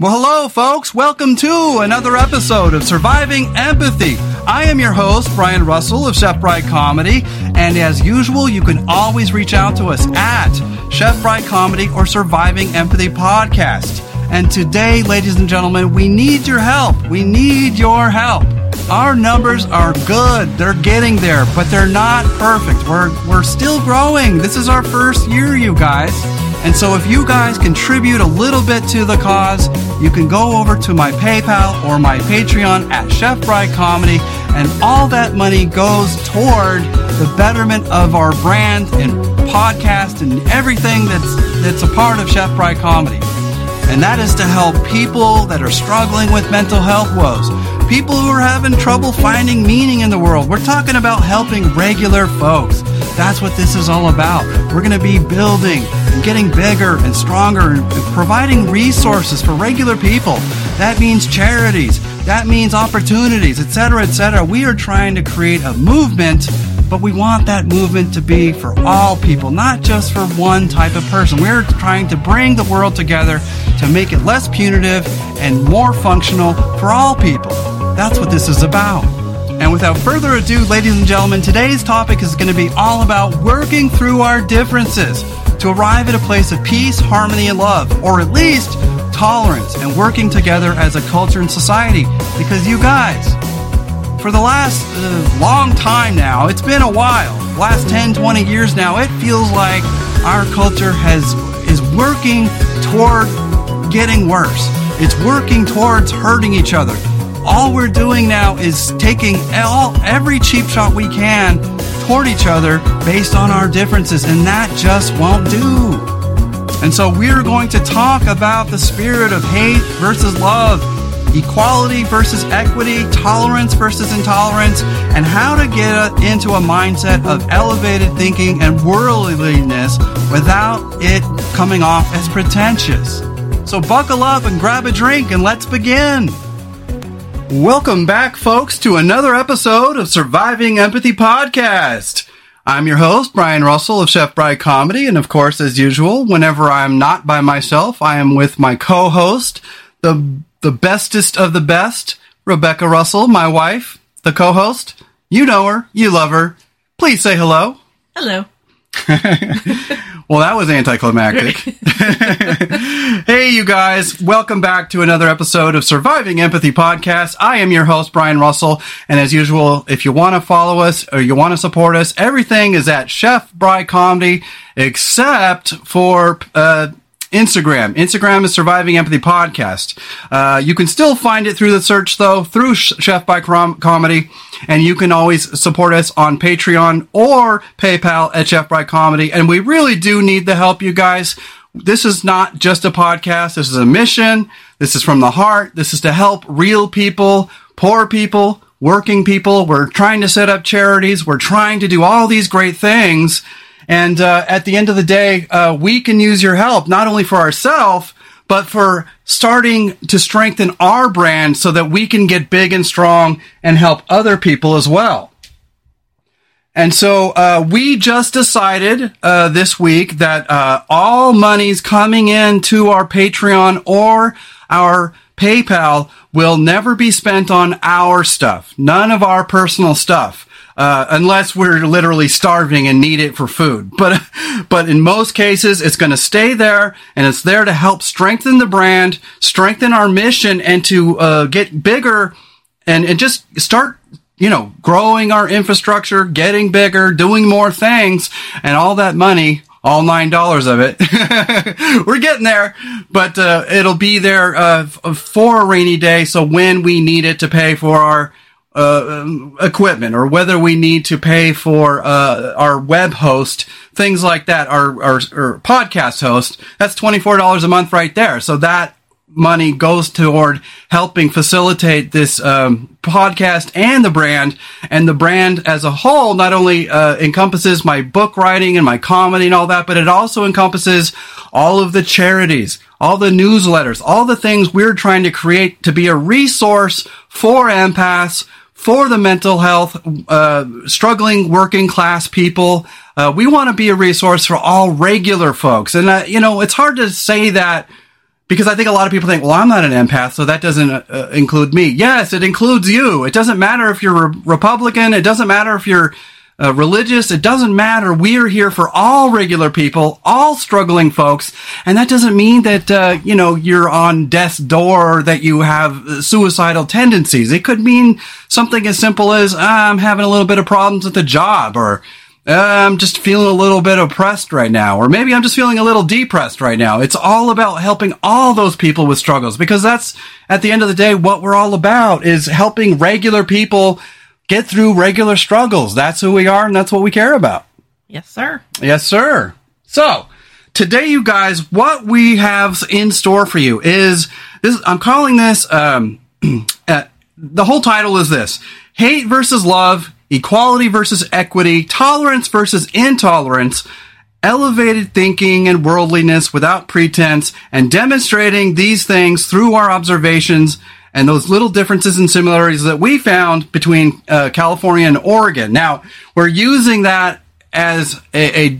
Well, hello, folks. Welcome to another episode of Surviving Empathy. I am your host, Brian Russell of Chef Bright Comedy. And as usual, you can always reach out to us at Chef Bright Comedy or Surviving Empathy Podcast. And today, ladies and gentlemen, we need your help. We need your help. Our numbers are good. They're getting there, but they're not perfect. We're, we're still growing. This is our first year, you guys. And so if you guys contribute a little bit to the cause, you can go over to my PayPal or my Patreon at Chef Bright Comedy, and all that money goes toward the betterment of our brand and podcast and everything that's that's a part of Chef Bright Comedy. And that is to help people that are struggling with mental health woes, people who are having trouble finding meaning in the world. We're talking about helping regular folks. That's what this is all about. We're going to be building and getting bigger and stronger and providing resources for regular people. That means charities. That means opportunities, etc., etc. We are trying to create a movement, but we want that movement to be for all people, not just for one type of person. We're trying to bring the world together to make it less punitive and more functional for all people. That's what this is about. And without further ado, ladies and gentlemen, today's topic is going to be all about working through our differences to arrive at a place of peace, harmony, and love, or at least tolerance and working together as a culture and society. Because you guys, for the last uh, long time now, it's been a while, last 10, 20 years now, it feels like our culture has is working toward getting worse. It's working towards hurting each other all we're doing now is taking all, every cheap shot we can toward each other based on our differences, and that just won't do. And so we're going to talk about the spirit of hate versus love, equality versus equity, tolerance versus intolerance, and how to get into a mindset of elevated thinking and worldliness without it coming off as pretentious. So buckle up and grab a drink and let's begin. Welcome back, folks, to another episode of Surviving Empathy Podcast. I'm your host, Brian Russell of Chef Bright Comedy, and of course, as usual, whenever I'm not by myself, I am with my co-host, the the bestest of the best, Rebecca Russell, my wife, the co-host. You know her, you love her. Please say hello. Hello. well, that was anticlimactic. hey, you guys. Welcome back to another episode of Surviving Empathy Podcast. I am your host, Brian Russell. And as usual, if you want to follow us or you want to support us, everything is at Chef Bry Comedy, except for, uh, Instagram. Instagram is Surviving Empathy Podcast. Uh, you can still find it through the search though, through Chef by Com- Comedy, and you can always support us on Patreon or PayPal at Chef by Comedy. And we really do need the help, you guys. This is not just a podcast. This is a mission. This is from the heart. This is to help real people, poor people, working people. We're trying to set up charities. We're trying to do all these great things. And uh, at the end of the day, uh, we can use your help not only for ourselves, but for starting to strengthen our brand so that we can get big and strong and help other people as well. And so uh, we just decided uh, this week that uh, all monies coming in to our Patreon or our PayPal will never be spent on our stuff, none of our personal stuff uh, unless we're literally starving and need it for food. But, but in most cases, it's going to stay there and it's there to help strengthen the brand, strengthen our mission and to, uh, get bigger and, and just start, you know, growing our infrastructure, getting bigger, doing more things and all that money all nine dollars of it. We're getting there, but uh, it'll be there uh, for a rainy day. So when we need it to pay for our uh, um, equipment or whether we need to pay for uh, our web host, things like that, our, our, our podcast host, that's $24 a month right there. So that money goes toward helping facilitate this um, podcast and the brand. And the brand as a whole not only uh, encompasses my book writing and my comedy and all that, but it also encompasses all of the charities, all the newsletters, all the things we're trying to create to be a resource for empaths for the mental health, uh, struggling working class people. Uh, we want to be a resource for all regular folks. And, uh, you know, it's hard to say that because I think a lot of people think, well, I'm not an empath, so that doesn't uh, include me. Yes, it includes you. It doesn't matter if you're a Republican. It doesn't matter if you're uh, religious. It doesn't matter. We are here for all regular people, all struggling folks. And that doesn't mean that, uh, you know, you're on death's door or that you have suicidal tendencies. It could mean something as simple as, ah, I'm having a little bit of problems with the job or, I'm just feeling a little bit oppressed right now, or maybe I'm just feeling a little depressed right now. It's all about helping all those people with struggles because that's at the end of the day what we're all about is helping regular people get through regular struggles. That's who we are and that's what we care about. Yes, sir. Yes, sir. So, today you guys, what we have in store for you is this I'm calling this um uh, the whole title is this: Hate versus love equality versus equity, tolerance versus intolerance, elevated thinking and worldliness without pretense, and demonstrating these things through our observations and those little differences and similarities that we found between uh, California and Oregon. Now, we're using that as a, a,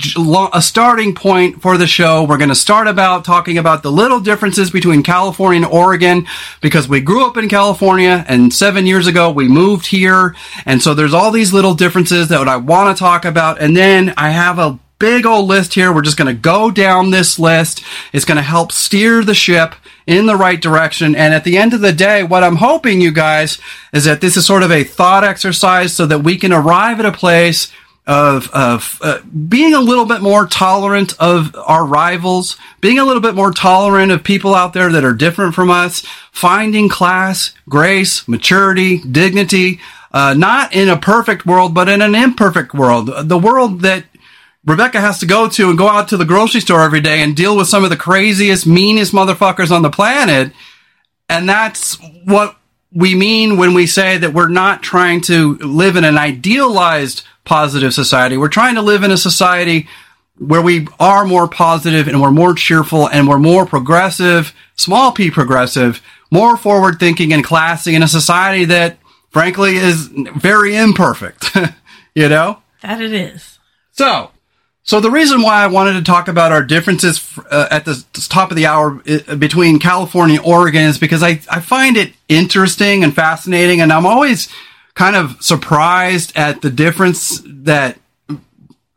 a, starting point for the show. We're going to start about talking about the little differences between California and Oregon because we grew up in California and seven years ago we moved here. And so there's all these little differences that I want to talk about. And then I have a big old list here. We're just going to go down this list. It's going to help steer the ship in the right direction. And at the end of the day, what I'm hoping you guys is that this is sort of a thought exercise so that we can arrive at a place of, of uh, being a little bit more tolerant of our rivals, being a little bit more tolerant of people out there that are different from us, finding class, grace, maturity, dignity, uh, not in a perfect world, but in an imperfect world. The world that Rebecca has to go to and go out to the grocery store every day and deal with some of the craziest, meanest motherfuckers on the planet. And that's what we mean when we say that we're not trying to live in an idealized positive society. We're trying to live in a society where we are more positive and we're more cheerful and we're more progressive, small p progressive, more forward thinking and classy in a society that frankly is very imperfect. you know? That it is. So, so the reason why I wanted to talk about our differences uh, at the top of the hour uh, between California and Oregon is because I, I find it interesting and fascinating and I'm always kind of surprised at the difference that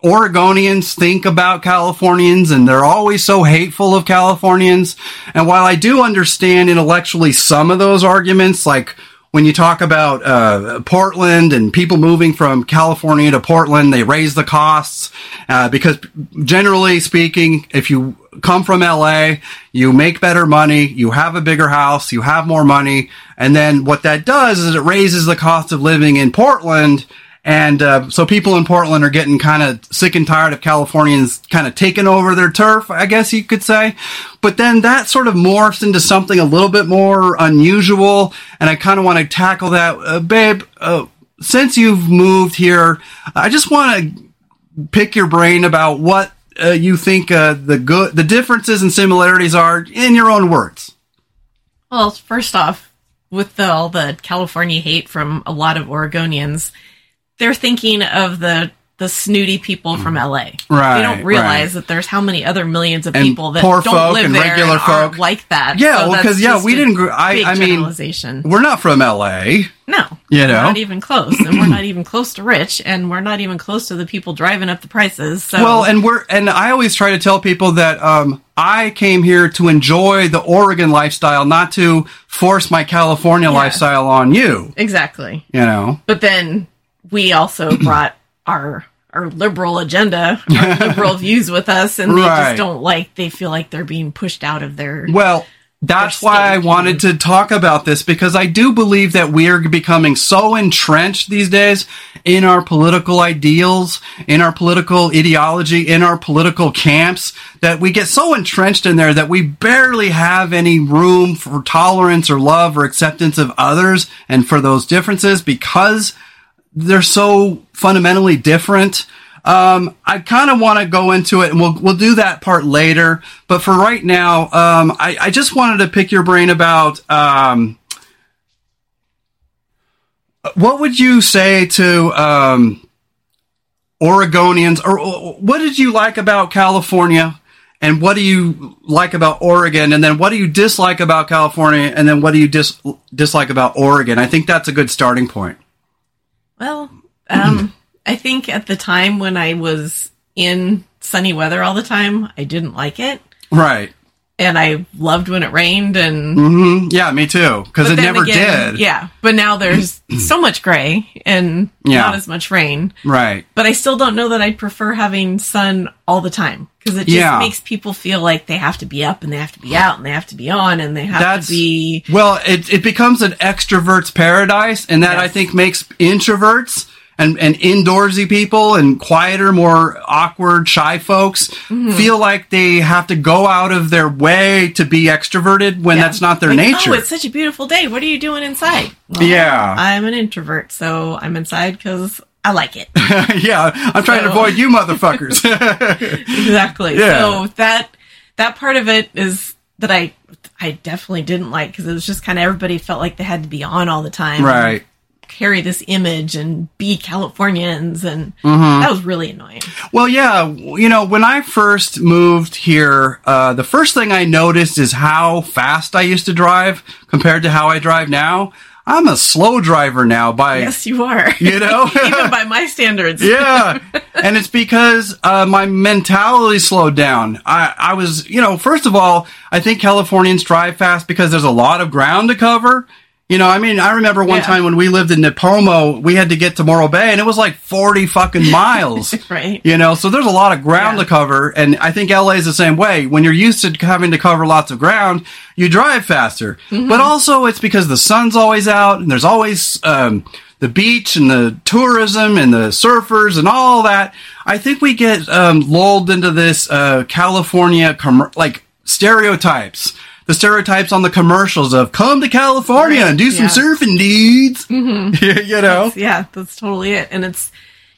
Oregonians think about Californians and they're always so hateful of Californians. And while I do understand intellectually some of those arguments, like when you talk about uh, Portland and people moving from California to Portland, they raise the costs uh, because generally speaking, if you come from LA, you make better money, you have a bigger house, you have more money, and then what that does is it raises the cost of living in Portland. And uh, so people in Portland are getting kind of sick and tired of Californians kind of taking over their turf, I guess you could say. But then that sort of morphs into something a little bit more unusual. And I kind of want to tackle that. Uh, babe, uh, since you've moved here, I just want to pick your brain about what uh, you think uh, the good, the differences and similarities are in your own words. Well, first off, with the, all the California hate from a lot of Oregonians, they're thinking of the the snooty people from LA. Right. They don't realize right. that there's how many other millions of and people that poor don't folk live and there regular and folk like that. Yeah, so well, because yeah, we didn't. I, I mean, we're not from LA. No, you know, not even close, and we're not even close to rich, and we're not even close to the people driving up the prices. So well, and we're and I always try to tell people that um, I came here to enjoy the Oregon lifestyle, not to force my California yeah. lifestyle on you. Exactly. You know, but then we also brought our our liberal agenda, our liberal views with us, and they right. just don't like. They feel like they're being pushed out of their. Well, that's why I wanted to talk about this because I do believe that we are becoming so entrenched these days in our political ideals, in our political ideology, in our political camps that we get so entrenched in there that we barely have any room for tolerance or love or acceptance of others and for those differences because they're so fundamentally different. Um, I kind of want to go into it, and we'll we'll do that part later. But for right now, um, I, I just wanted to pick your brain about um, what would you say to um, Oregonians, or what did you like about California? and what do you like about Oregon, and then what do you dislike about California, and then what do you dis- dislike about Oregon? I think that's a good starting point. Well, um, I think at the time when I was in sunny weather all the time, I didn't like it. Right. And I loved when it rained and hmm Yeah, me too. Because it never again, did. Yeah. But now there's so much gray and Yeah. not as much rain. Right. But I still don't know that I'd prefer having sun all the time because it just Yeah. makes people feel like they have to be up and they have to be out and they have to be on and they have That's- to be Well, it, it becomes an extrovert's paradise, and that Yes. I think makes introverts and, and indoorsy people and quieter, more awkward, shy folks Mm-hmm. feel like they have to go out of their way to be extroverted when Yeah. that's not their Like, nature. Oh, it's such a beautiful day. What are you doing inside? Well, Yeah. I'm an introvert, so I'm inside because I like it. yeah, I'm trying to avoid you motherfuckers. exactly. Yeah. So that that part of it is that I I definitely didn't like because it was just kind of everybody felt like they had to be on all the time, right. Carry this image and be Californians, and Mm-hmm. that was really annoying. Well, yeah, you know, when I first moved here, uh, the first thing I noticed is how fast I used to drive compared to how I drive now. I'm a slow driver now by, Yes, you are. you know? Even by my standards. yeah. And it's because uh, my mentality slowed down. I, I was, you know, first of all, I think Californians drive fast because there's a lot of ground to cover. You know, I mean, I remember one Yeah. time when we lived in Nipomo, we had to get to Morro Bay and it was like 40 fucking miles. Right. You know, so there's a lot of ground Yeah. to cover, and I think LA is the same way. When you're used to having to cover lots of ground, you drive faster. Mm-hmm. But also, it's because the sun's always out, and there's always um, the beach and the tourism and the surfers and all that. I think we get um, lulled into this uh, California com- like stereotypes. The stereotypes on the commercials of "Come to California Right, and do some yeah. surfing, dudes." you know, Yeah, that's totally it. And it's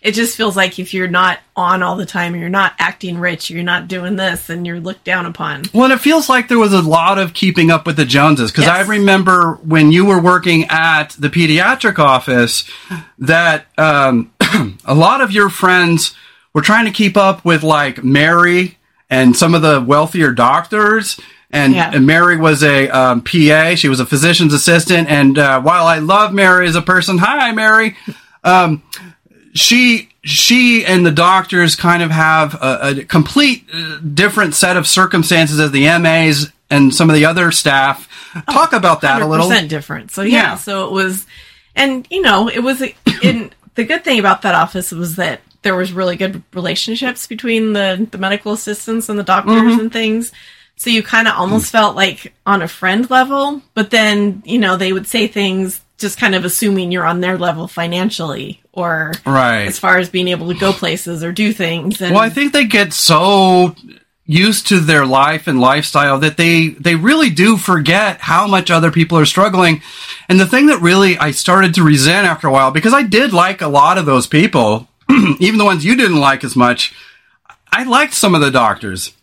it just feels like if you're not on all the time, you're not acting rich, you're not doing this, and you're looked down upon. Well, and it feels like there was a lot of keeping up with the Joneses because I remember when you were working at the pediatric office that um, a lot of your friends were trying to keep up with like Mary and some of the wealthier doctors. And, Yeah. and Mary was a um, PA. She was a physician's assistant. And uh, while I love Mary as a person, hi Mary, um, she she and the doctors kind of have a, a complete uh, different set of circumstances as the MAs and some of the other staff. Talk about that a little. percent different. So yeah, Yeah. so it was, and you know, it was in the good thing about that office was that there was really good relationships between the the medical assistants and the doctors Mm-hmm. and things. So you kind of almost hmm. felt like on a friend level, but then you know they would say things just kind of assuming you're on their level financially or Right. as far as being able to go places or do things. And Well, I think they get so used to their life and lifestyle that they they really do forget how much other people are struggling. And the thing that really I started to resent after a while because I did like a lot of those people, even the ones you didn't like as much. I liked some of the doctors,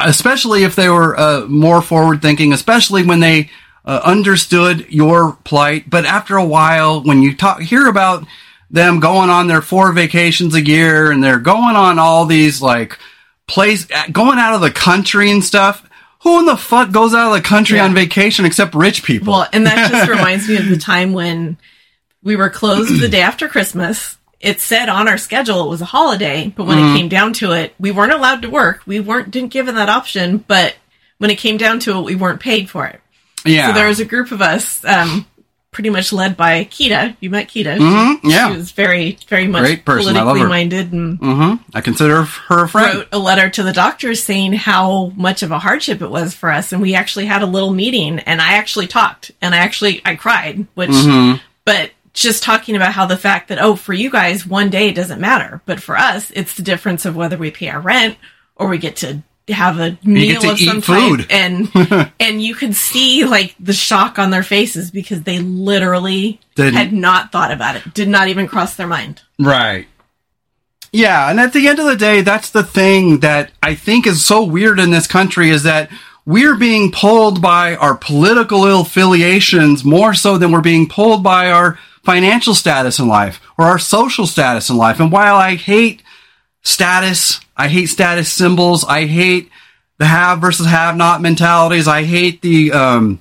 especially if they were uh, more forward thinking, especially when they uh, understood your plight. But after a while, when you talk, hear about them going on their four vacations a year and they're going on all these like place, going out of the country and stuff. Who in the fuck goes out of the country Yeah. on vacation except rich people? Well, and that just reminds me of the time when we were closed the day after Christmas. It said on our schedule it was a holiday, but when Mm-hmm. it came down to it, we weren't allowed to work. We weren't didn't given that option, but when it came down to it, we weren't paid for it. yeah. So there was a group of us, um, pretty much led by Kita. You met Kita. Mhm, She- yeah. She was very, very much Great person. Politically minded and hmm I consider her a friend. wrote a letter to the doctors saying how much of a hardship it was for us and we actually had a little meeting and i actually talked and i actually i cried which Mm-hmm. but just talking about how the fact that oh for you guys one day doesn't matter but for us it's the difference of whether we pay our rent or we get to have a meal to of eat some food. type and and you could see like the shock on their faces because they literally Didn't- had not thought about it did not even cross their mind Right. Yeah, and at the end of the day, that's the thing that I think is so weird in this country is that we're being pulled by our political affiliations more so than we're being pulled by our financial status in life or our social status in life. And while I hate status, I hate status symbols, I hate the have versus have not mentalities. I hate the um,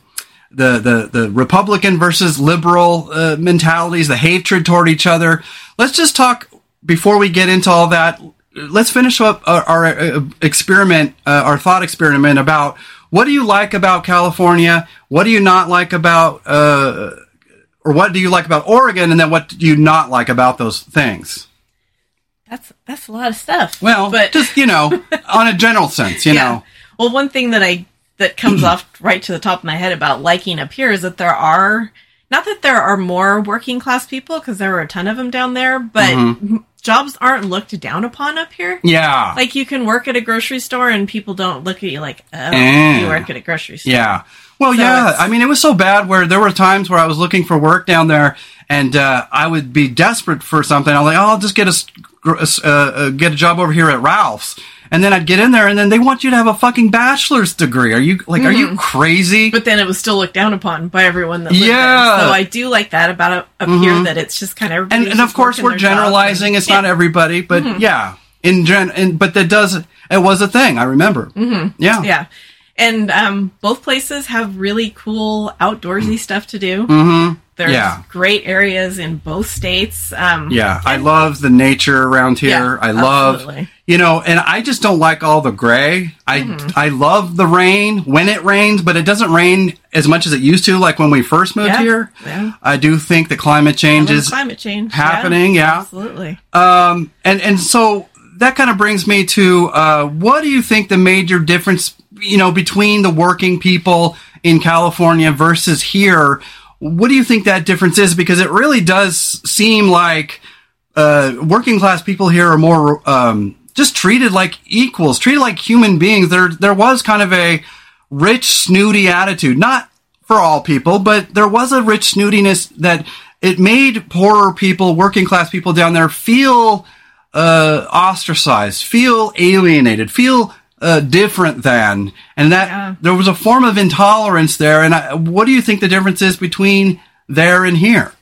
the the the Republican versus liberal uh, mentalities, the hatred toward each other. Let's just talk before we get into all that. Let's finish up our, our uh, experiment, uh, our thought experiment about what do you like about California, what do you not like about, uh, or what do you like about Oregon, and then what do you not like about those things. That's that's a lot of stuff. Well, but just you know, on a general sense, you yeah. know. Well, one thing that I that comes off right to the top of my head about liking up here is that there are not that there are more working class people because there are a ton of them down there, but mm-hmm. jobs aren't looked down upon up here. Yeah, like you can work at a grocery store and people don't look at you like, oh, mm. you work at a grocery store. Yeah. Well, so yeah. I mean, it was so bad where there were times where I was looking for work down there, and uh, I would be desperate for something. I'm like, oh, I'll just get a uh, uh, get a job over here at Ralph's. And then I'd get in there, and then they want you to have a fucking bachelor's degree. Are you like, mm-hmm. are you mm-hmm. crazy? But then it was still looked down upon by everyone that lived yeah. there. So I do like that about up mm-hmm. here that it's just kind of and, and of course we're generalizing. And, it's yeah. not everybody, but mm-hmm. yeah, in gen. And, but that does it was a thing. I remember. Mm-hmm. Yeah, yeah. And um, both places have really cool outdoorsy stuff to do. Mm-hmm. There's yeah. great areas in both states. Um, yeah, I love the nature around here. Yeah, I love, absolutely. you know, and I just don't like all the gray. I mm-hmm. I love the rain when it rains, but it doesn't rain as much as it used to. Like when we first moved yeah, here. Yeah. I do think the climate change is climate change happening. Yeah, absolutely. Um, and and so that kind of brings me to uh, what do you think the major difference, you know, between the working people in California versus here? What do you think that difference is? Because it really does seem like uh, working class people here are more um, just treated like equals, treated like human beings. There, there was kind of a rich, snooty attitude, not for all people, but there was a rich snootiness that it made poorer people, working class people down there feel uh, ostracized, feel alienated, feel uh, different than, and that yeah. there was a form of intolerance there. And I, what do you think the difference is between there and here?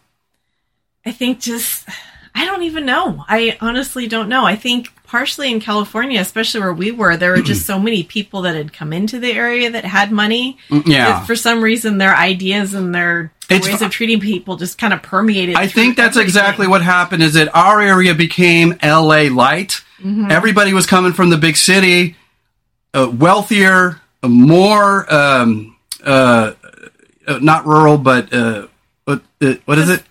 I think just I don't even know. I honestly don't know. I think partially in California, especially where we were, there were just so many people that had come into the area that had money. Mm, yeah. For some reason, their ideas and their it's, ways of treating people just kind of permeated. I think that's everything. exactly what happened. Is that our area became L.A. light. Mm-hmm. Everybody was coming from the big city uh, wealthier, more um, uh, uh, not rural, but uh, what, uh, what is it?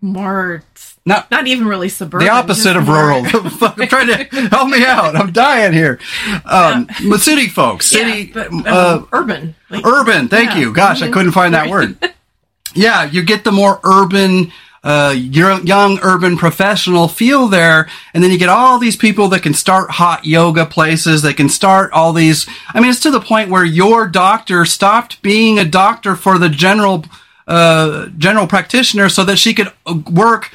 More not not even really suburban. The opposite of rural. I'm trying to help me out. I'm dying here. Um, yeah. City folks, city, yeah, but, uh, urban, like, urban. Thank yeah. you. Gosh, I couldn't find that word. yeah, you get the more urban uh, young urban professional feel there. And then you get all these people that can start hot yoga places. They can start all these. I mean, it's to the point where your doctor stopped being a doctor for the general, uh, general practitioner so that she could uh, work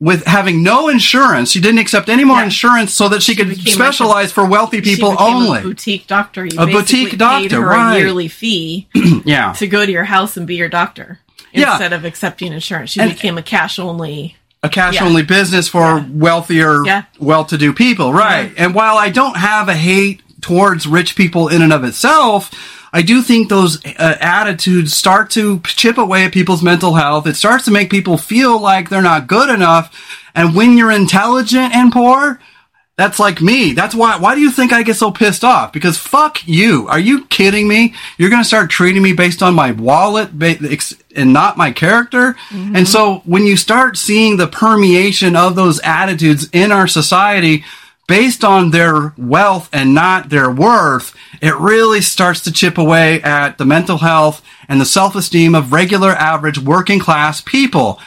with having no insurance. She didn't accept any more yeah. insurance so that she, she could specialize like a, for wealthy people only. A boutique doctor. You a boutique doctor, right? A yearly fee. yeah. To go to your house and be your doctor instead yeah. of accepting insurance. She and, became a cash only a cash yeah. only business for yeah. wealthier, yeah. well to do people. Right. And while I don't have a hate towards rich people in and of itself, I do think those uh, attitudes start to chip away at people's mental health. It starts to make people feel like they're not good enough. And when you're intelligent and poor, that's like me. That's why, why do you think I get so pissed off? Because fuck you. Are you kidding me? You're going to start treating me based on my wallet and not my character. Mm-hmm. And so when you start seeing the permeation of those attitudes in our society based on their wealth and not their worth, it really starts to chip away at the mental health and the self-esteem of regular average working class people.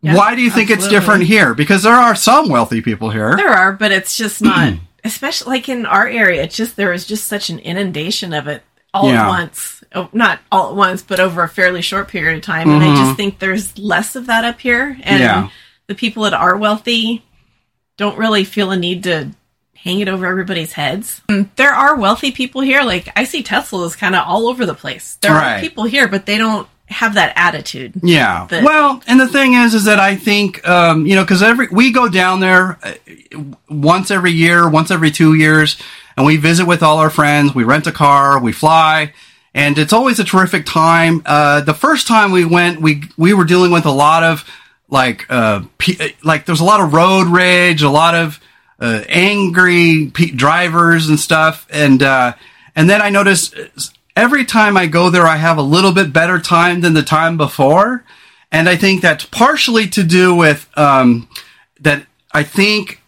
Why do you think absolutely. it's different here? Because there are some wealthy people here. There are, but it's just not, especially like in our area. It's just there is just such an inundation of it all yeah. at once. Oh, not all at once, but over a fairly short period of time. Mm-hmm. And I just mm-hmm. think there's less of that up here. And yeah. the people that are wealthy don't really feel a need to hang it over everybody's heads. Mm, there are wealthy people here. Like I see Teslas kind of all over the place. There right. are people here, but they don't have that attitude. Yeah. That- well, and the thing is, is that I think, um, you know, cause every, we go down there uh, once every year, once every two years, and we visit with all our friends. We rent a car, we fly, and it's always a terrific time. Uh, the first time we went, we, we were dealing with a lot of, like, uh, pe- like there's a lot of road rage, a lot of, uh, angry pe- drivers and stuff. And, uh, and then I noticed every time I go there, I have a little bit better time than the time before. And I think that's partially to do with, um, that I think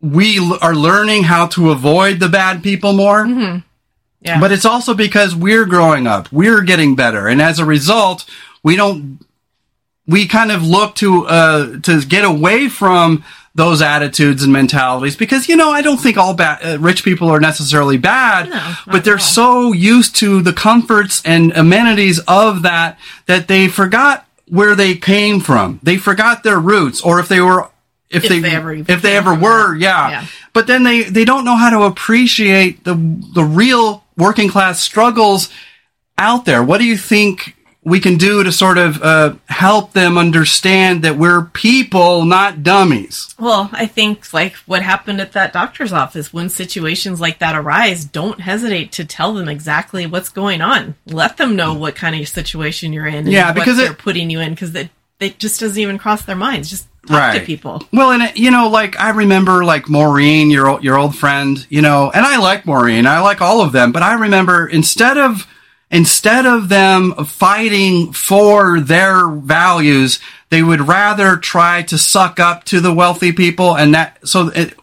we l- are learning how to avoid the bad people more. Yeah. But it's also because we're growing up, we're getting better, and as a result, we don't. We kind of look to uh, to get away from those attitudes and mentalities because you know I don't think all bad uh, rich people are necessarily bad, No, but they're so used to the comforts and amenities of that that they forgot where they came from. They forgot their roots, or if they were. If, If they, they ever if they ever were, yeah. Yeah. But then they, they don't know how to appreciate the the real working class struggles out there. What do you think we can do to sort of uh, help them understand that we're people, not dummies? Well, I think like what happened at that doctor's office when situations like that arise, don't hesitate to tell them exactly what's going on. Let them know what kind of situation you're in. And Yeah, because it- they're putting you in because it it just doesn't even cross their minds. Just talk to people. Well, and it, you know, like I remember, like Maureen, your your old friend, you know, and I like Maureen, I like all of them, but I remember instead of instead of them fighting for their values, they would rather try to suck up to the wealthy people, and that so it,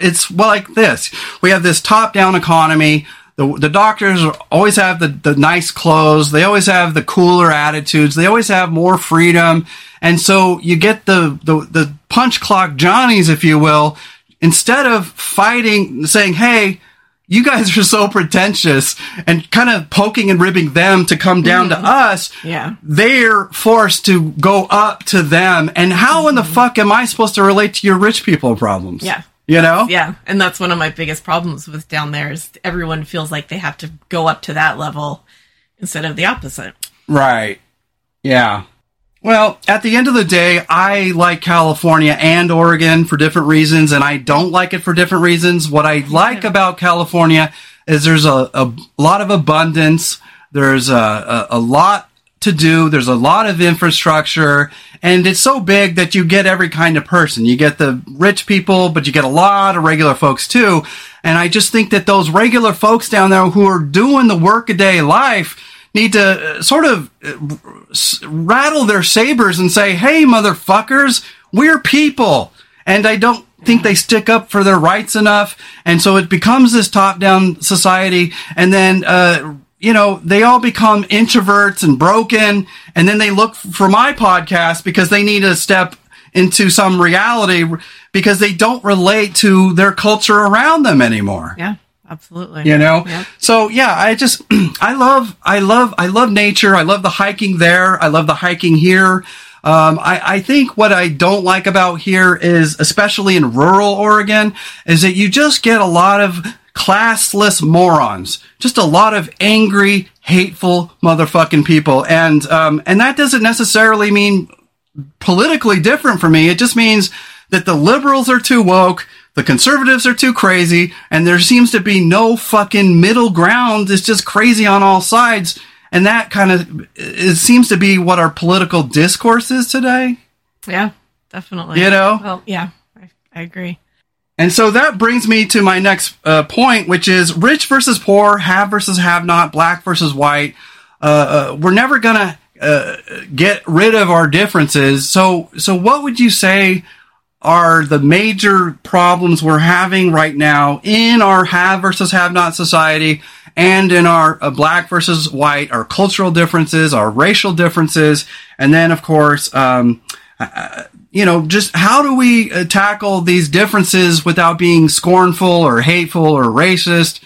it's like this: we have this top down economy. The, the doctors always have the, the nice clothes. They always have the cooler attitudes. They always have more freedom. And so you get the, the, the punch clock Johnnies, if you will, instead of fighting, saying, Hey, you guys are so pretentious and kind of poking and ribbing them to come down to mm-hmm. us. Yeah. They're forced to go up to them. And how in the mm-hmm. fuck am I supposed to relate to your rich people problems? Yeah. You know? Yeah, and that's one of my biggest problems with down there is everyone feels like they have to go up to that level instead of the opposite. Right. Yeah. Well, at the end of the day, I like California and Oregon for different reasons, and I don't like it for different reasons. What I like about California is there's a, a lot of abundance. There's a, a, a lot to do. There's a lot of infrastructure, and it's so big that you get every kind of person. You get the rich people, but you get a lot of regular folks too. And I just think that those regular folks down there who are doing the workaday life need to uh, sort of uh, rattle their sabers and say, "Hey, motherfuckers, we're people." And I don't think they stick up for their rights enough, and so it becomes this top-down society, and then. Uh, you know, they all become introverts and broken, and then they look for my podcast because they need to step into some reality because they don't relate to their culture around them anymore Yeah, absolutely. you know? Yeah. so yeah i just i love i love i love nature. I love the hiking there. I love the hiking here. Um, I, I think what I don't like about here is, especially in rural Oregon, is that you just get a lot of classless morons, just a lot of angry, hateful motherfucking people, and um, and that doesn't necessarily mean politically different for me. It just means that the liberals are too woke, the conservatives are too crazy, and there seems to be no fucking middle ground. It's just crazy on all sides. And that kind of it seems to be what our political discourse is today. Yeah, definitely. You know? Well, yeah, I, I agree. And so that brings me to my next uh, point, which is rich versus poor, have versus have not, black versus white. Uh, uh, we're never gonna uh, get rid of our differences. So, so what would you say are the major problems we're having right now in our have versus have not society and in our uh, black versus white, our cultural differences, our racial differences, and then of course, um, you know, just how do we uh, tackle these differences without being scornful or hateful or racist?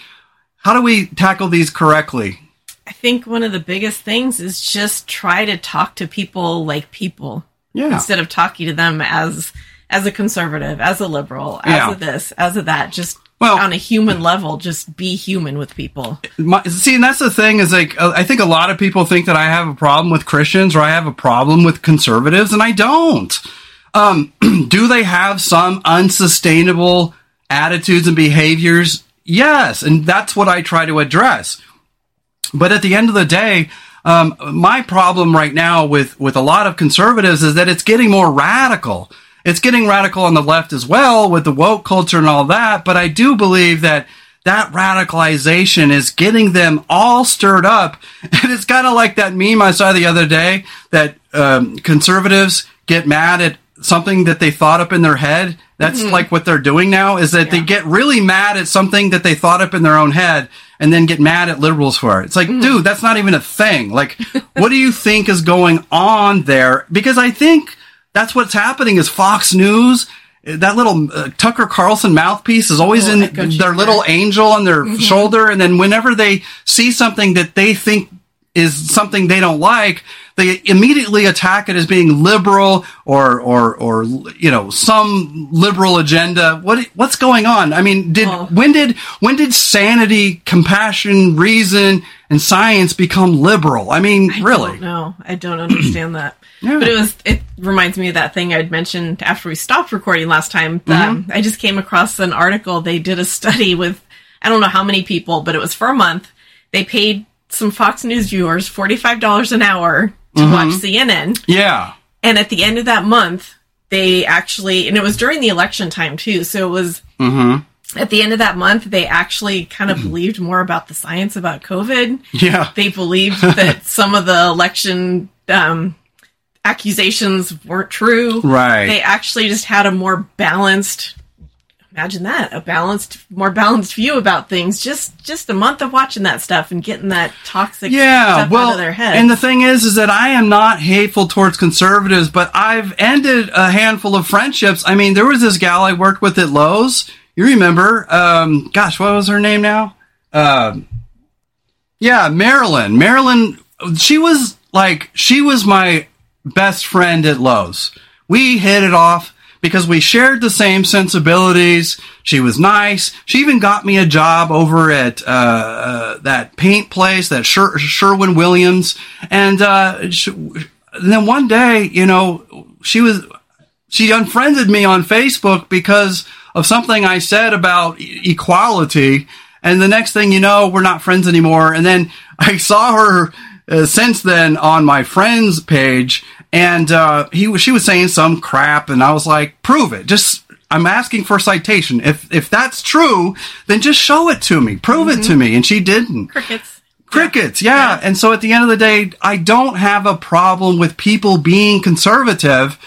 How do we tackle these correctly? I think one of the biggest things is just try to talk to people like people Yeah. instead of talking to them as as a conservative, as a liberal, as Yeah. a this, as a that. Just well, on a human level, just be human with people. My, see, and that's the thing is like, uh, I think a lot of people think that I have a problem with Christians or I have a problem with conservatives, and I don't. Um, do they have some unsustainable attitudes and behaviors? Yes, and that's what I try to address. But at the end of the day, um, my problem right now with, with a lot of conservatives is that it's getting more radical it's getting radical on the left as well with the woke culture and all that. But I do believe that that radicalization is getting them all stirred up. And it's kind of like that meme I saw the other day that um, conservatives get mad at something that they thought up in their head. That's mm-hmm. like what they're doing now is that yeah. they get really mad at something that they thought up in their own head and then get mad at liberals for it. It's like, mm-hmm. dude, that's not even a thing. Like, what do you think is going on there? Because I think that's what's happening is Fox News that little uh, Tucker Carlson mouthpiece is always oh, in their little angel on their mm-hmm. shoulder. And then whenever they see something that they think is something they don't like, they immediately attack it as being liberal or, or, or, you know, some liberal agenda. What, what's going on? I mean, did, oh. when did, when did sanity, compassion, reason, and science become liberal? I mean, I really? No, I don't understand that. Yeah. But it was it reminds me of that thing I'd mentioned after we stopped recording last time. Mm-hmm. I just came across an article. They did a study with I don't know how many people, but it was for a month. They paid some Fox News viewers forty five dollars an hour to mm-hmm. watch CNN. Yeah. And at the end of that month, they actually and it was during the election time too. So it was mm-hmm. at the end of that month, they actually kind of believed more about the science about COVID. Yeah. They believed that some of the election um, accusations weren't true. Right. They actually just had a more balanced imagine that a balanced more balanced view about things. Just just a month of watching that stuff and getting that toxic yeah well their head. and the thing is is that i am not hateful towards conservatives but i've ended a handful of friendships. I mean there was this gal i worked with at lowes. You remember um gosh what was her name now? Um yeah marilyn. Marilyn she was like she was my best friend at Lowe's. We hit it off because we shared the same sensibilities. She was nice. She even got me a job over at uh, uh, that paint place, that Sher- Sherwin Williams. And, uh, she, then one day, you know, she was she unfriended me on Facebook because of something I said about e- equality. And the next thing you know, we're not friends anymore. And then I saw her uh, since then on my friend's page, and uh, he was she was saying some crap, and I was like, "Prove it! Just I'm asking for a citation. If if that's true, then just show it to me. Prove mm-hmm. it to mm-hmm. me." And she didn't. Crickets. Crickets, yeah. yeah. And so at the end of the day, I don't have a problem with people being conservative,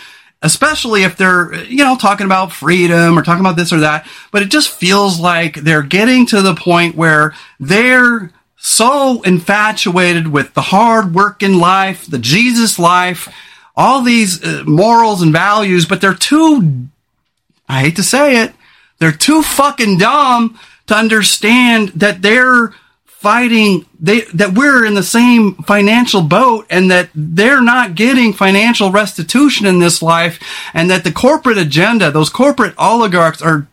especially if they're, you know, talking about freedom or talking about this or that. But it just feels like they're getting to the point where they're so infatuated with the hard work in life, the Jesus life, all these uh, morals and values, but they're too, I hate to say it, they're too fucking dumb to understand that they're fighting they that we're in the same financial boat and that they're not getting financial restitution in this life and that the corporate agenda those corporate oligarchs are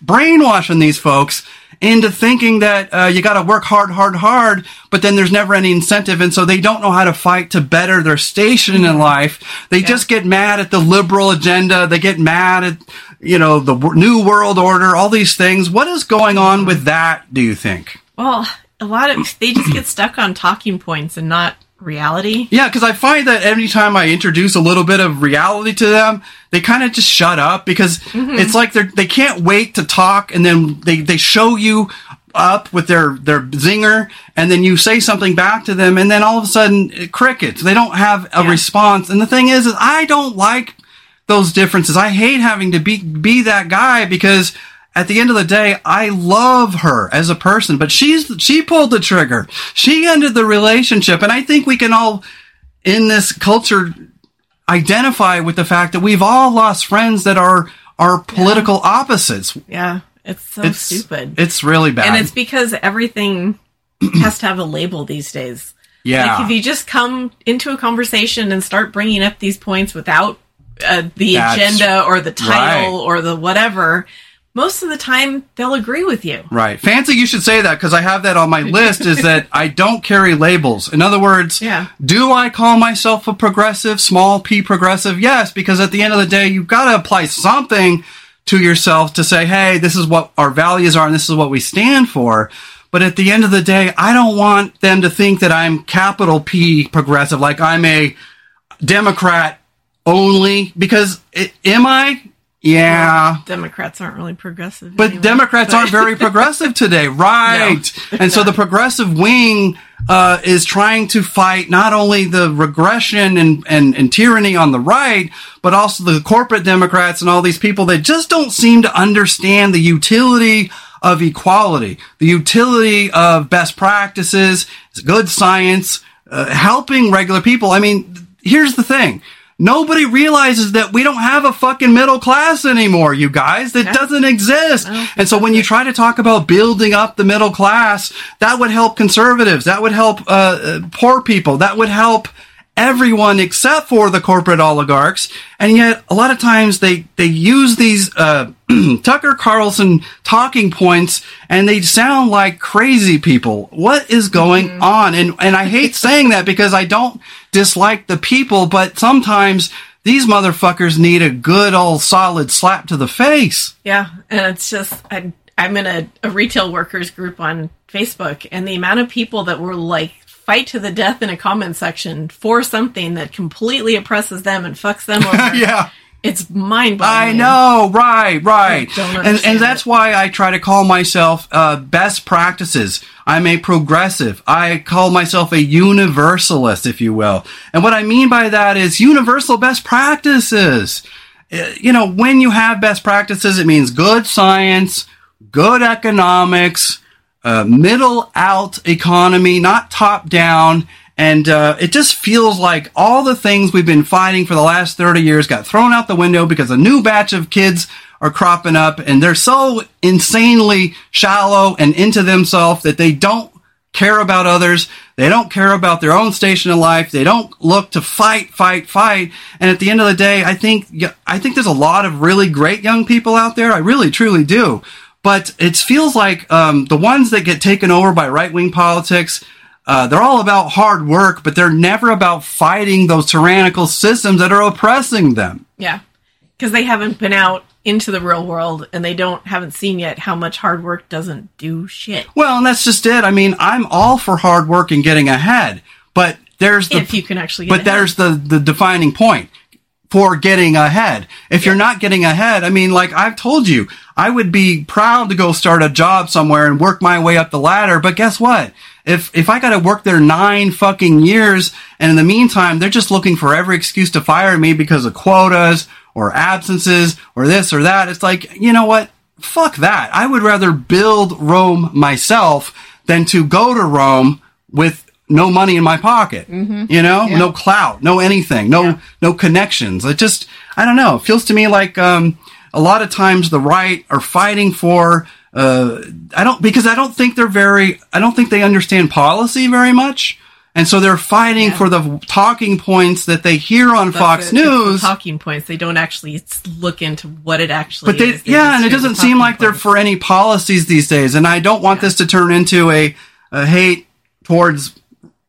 brainwashing these folks into thinking that uh, you got to work hard, hard, hard, but then there's never any incentive, and so they don't know how to fight to better their station in life. They yeah. just get mad at the liberal agenda. They get mad at you know the new world order, all these things. What is going on with that? Do you think? Well, a lot of they just get stuck on talking points and not reality. Yeah, because I find that anytime I introduce a little bit of reality to them, they kind of just shut up because mm-hmm. it's like they're they can't wait to talk, and then they they show you up with their their zinger, and then you say something back to them, and then all of a sudden crickets. They don't have a yeah. response, and the thing is, is I don't like those differences. I hate having to be be that guy because at the end of the day, I love her as a person, but she's, she pulled the trigger. She ended the relationship. And I think we can all in this culture identify with the fact that we've all lost friends that are, are political yeah. opposites. Yeah. It's so it's, stupid. It's really bad. And it's because everything has to have a label these days. Yeah. Like if you just come into a conversation and start bringing up these points without uh, the That's agenda or the title right. or the whatever, most of the time they'll agree with you. Right. Fancy you should say that because I have that on my list is that I don't carry labels. In other words, Yeah. do I call myself a progressive, small p progressive? Yes, because at the end of the day, you've got to apply something to yourself to say, hey, this is what our values are and this is what we stand for. But at the end of the day, I don't want them to think that I'm capital P progressive, like I'm a Democrat only, because it, am I? Yeah. Democrats aren't really progressive. But anyway. Democrats But- aren't very progressive today, right? No. and so the progressive wing uh, is trying to fight not only the regression and, and, and tyranny on the right, but also the corporate Democrats and all these people that just don't seem to understand the utility of equality, the utility of best practices, good science, uh, helping regular people. I mean, here's the thing. Nobody realizes that we don't have a fucking middle class anymore, you guys. That doesn't exist. And so when you try to talk about building up the middle class, that would help conservatives. That would help uh, uh, poor people. That would help everyone except for the corporate oligarchs. And yet, a lot of times they they use these uh, Tucker Carlson talking points, and they sound like crazy people. What is going on? And and I hate saying that because I don't dislike the people, but sometimes these motherfuckers need a good old solid slap to the face. Yeah, and it's just I, I'm in a, a retail workers group on Facebook, and the amount of people that were like fight to the death in a comment section for something that completely oppresses them and fucks them over. yeah. It's mind blowing. I know, right, right. And, and that's it. why I try to call myself uh, best practices. I'm a progressive. I call myself a universalist, if you will. And what I mean by that is universal best practices. Uh, You know, when you have best practices, it means good science, good economics, uh, middle out economy, not top down. And uh, it just feels like all the things we've been fighting for the last 30 years got thrown out the window because a new batch of kids are cropping up and they're so insanely shallow and into themselves that they don't care about others. They don't care about their own station in life. They don't look to fight, fight, fight. And at the end of the day, I think, I think there's a lot of really great young people out there. I really, truly do. But it feels like um, the ones that get taken over by right wing politics, uh, they're all about hard work, but they're never about fighting those tyrannical systems that are oppressing them. Yeah, because they haven't been out into the real world, and they don't haven't seen yet how much hard work doesn't do shit. Well, and that's just it. I mean, I'm all for hard work and getting ahead, but there's the if you can actually, get but ahead. there's the the defining point for getting ahead. If you're not getting ahead, I mean, like I've told you, I would be proud to go start a job somewhere and work my way up the ladder. But guess what? If if I got to work there nine fucking years, and in the meantime they're just looking for every excuse to fire me because of quotas or absences or this or that, it's like you know what? Fuck that. I would rather build Rome myself than to go to Rome with no money in my pocket. You know, no clout, no anything, no Yeah. no connections. It just I don't know. It feels to me like um, a lot of times the right are fighting for. Uh, I don't because I don't think they're very. I don't think they understand policy very much, and so they're fighting Yeah. for the talking points that they hear on That's Fox the- it's the News. talking points. They don't actually look into what it actually But they, is. They yeah, and it doesn't seem like they're for any policies these days. And I don't want this to turn into a, a hate towards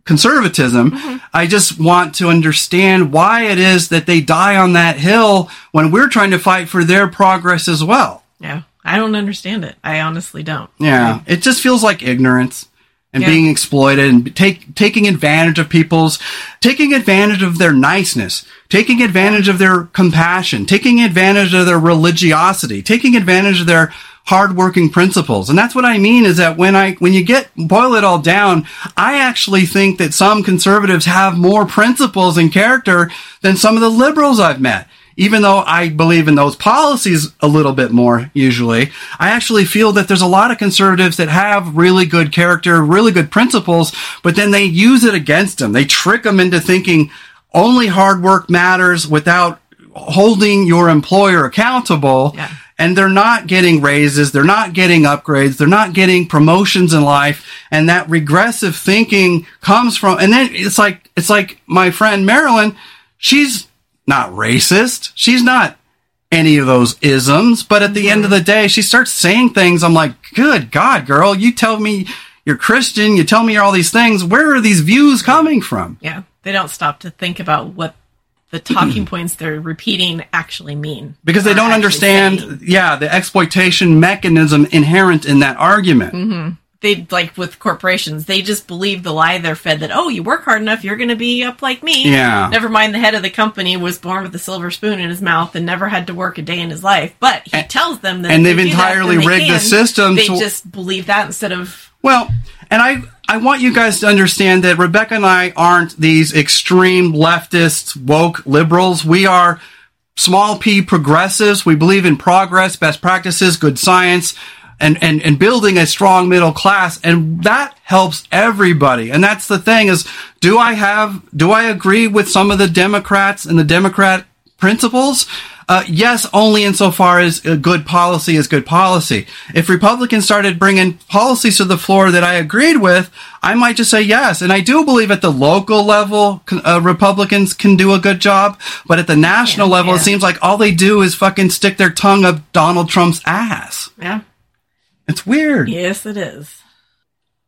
conservatism. Mm-hmm. I just want to understand why it is that they die on that hill when we're trying to fight for their progress as well. Yeah, I don't understand it. I honestly don't. Yeah, it just feels like ignorance and Yeah. being exploited and take taking advantage of people's taking advantage of their niceness, taking advantage of their compassion, taking advantage of their religiosity, taking advantage of their hardworking principles. And that's what I mean is that when I when you get boil it all down, I actually think that some conservatives have more principles and character than some of the liberals I've met even though I believe in those policies a little bit more usually, I actually feel that there's a lot of conservatives that have really good character, really good principles, but then they use it against them. They trick them into thinking only hard work matters without holding your employer accountable. Yeah. And they're not getting raises. They're not getting upgrades. They're not getting promotions in life. And that regressive thinking comes from, and then it's like, it's like my friend Marilyn, she's not racist. She's not any of those isms, but at the end of the day, she starts saying things. I'm like, good God, girl, you tell me you're Christian, you tell me all these things. Where are these views coming from? Yeah. They don't stop to think about what the talking points they're repeating actually mean. Because they don't understand, saying. yeah, the exploitation mechanism inherent in that argument. Mm-hmm. They like with corporations, they just believe the lie they're fed that oh, you work hard enough, you're going to be up like me. Yeah. Never mind, the head of the company was born with a silver spoon in his mouth and never had to work a day in his life, but he and, tells them that and they've entirely rigged can, the system. They to, just believe that instead of well, and I I want you guys to understand that Rebecca and I aren't these extreme leftists, woke liberals. We are small p progressives. We believe in progress, best practices, good science, and, and, and building a strong middle class. And that helps everybody. And that's the thing is, do I have, do I agree with some of the Democrats and the Democrat principles? Uh, yes, only insofar as good policy is good policy. If Republicans started bringing policies to the floor that I agreed with, I might just say yes. And I do believe at the local level, uh, Republicans can do a good job. But at the national yeah, level, yeah. it seems like all they do is fucking stick their tongue up Donald Trump's ass. Yeah. It's weird. Yes, it is.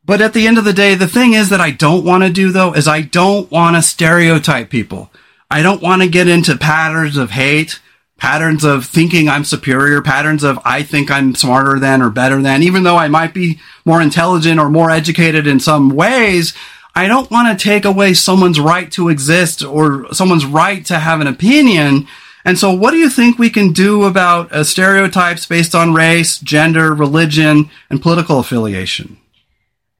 But at the end of the day, the thing is that I don't want to do though, is I don't want to stereotype people. I don't want to get into patterns of hate patterns of thinking I'm superior, patterns of I think I'm smarter than or better than, even though I might be more intelligent or more educated in some ways. I don't want to take away someone's right to exist or someone's right to have an opinion. And so what do you think we can do about uh, stereotypes based on race, gender, religion, and political affiliation?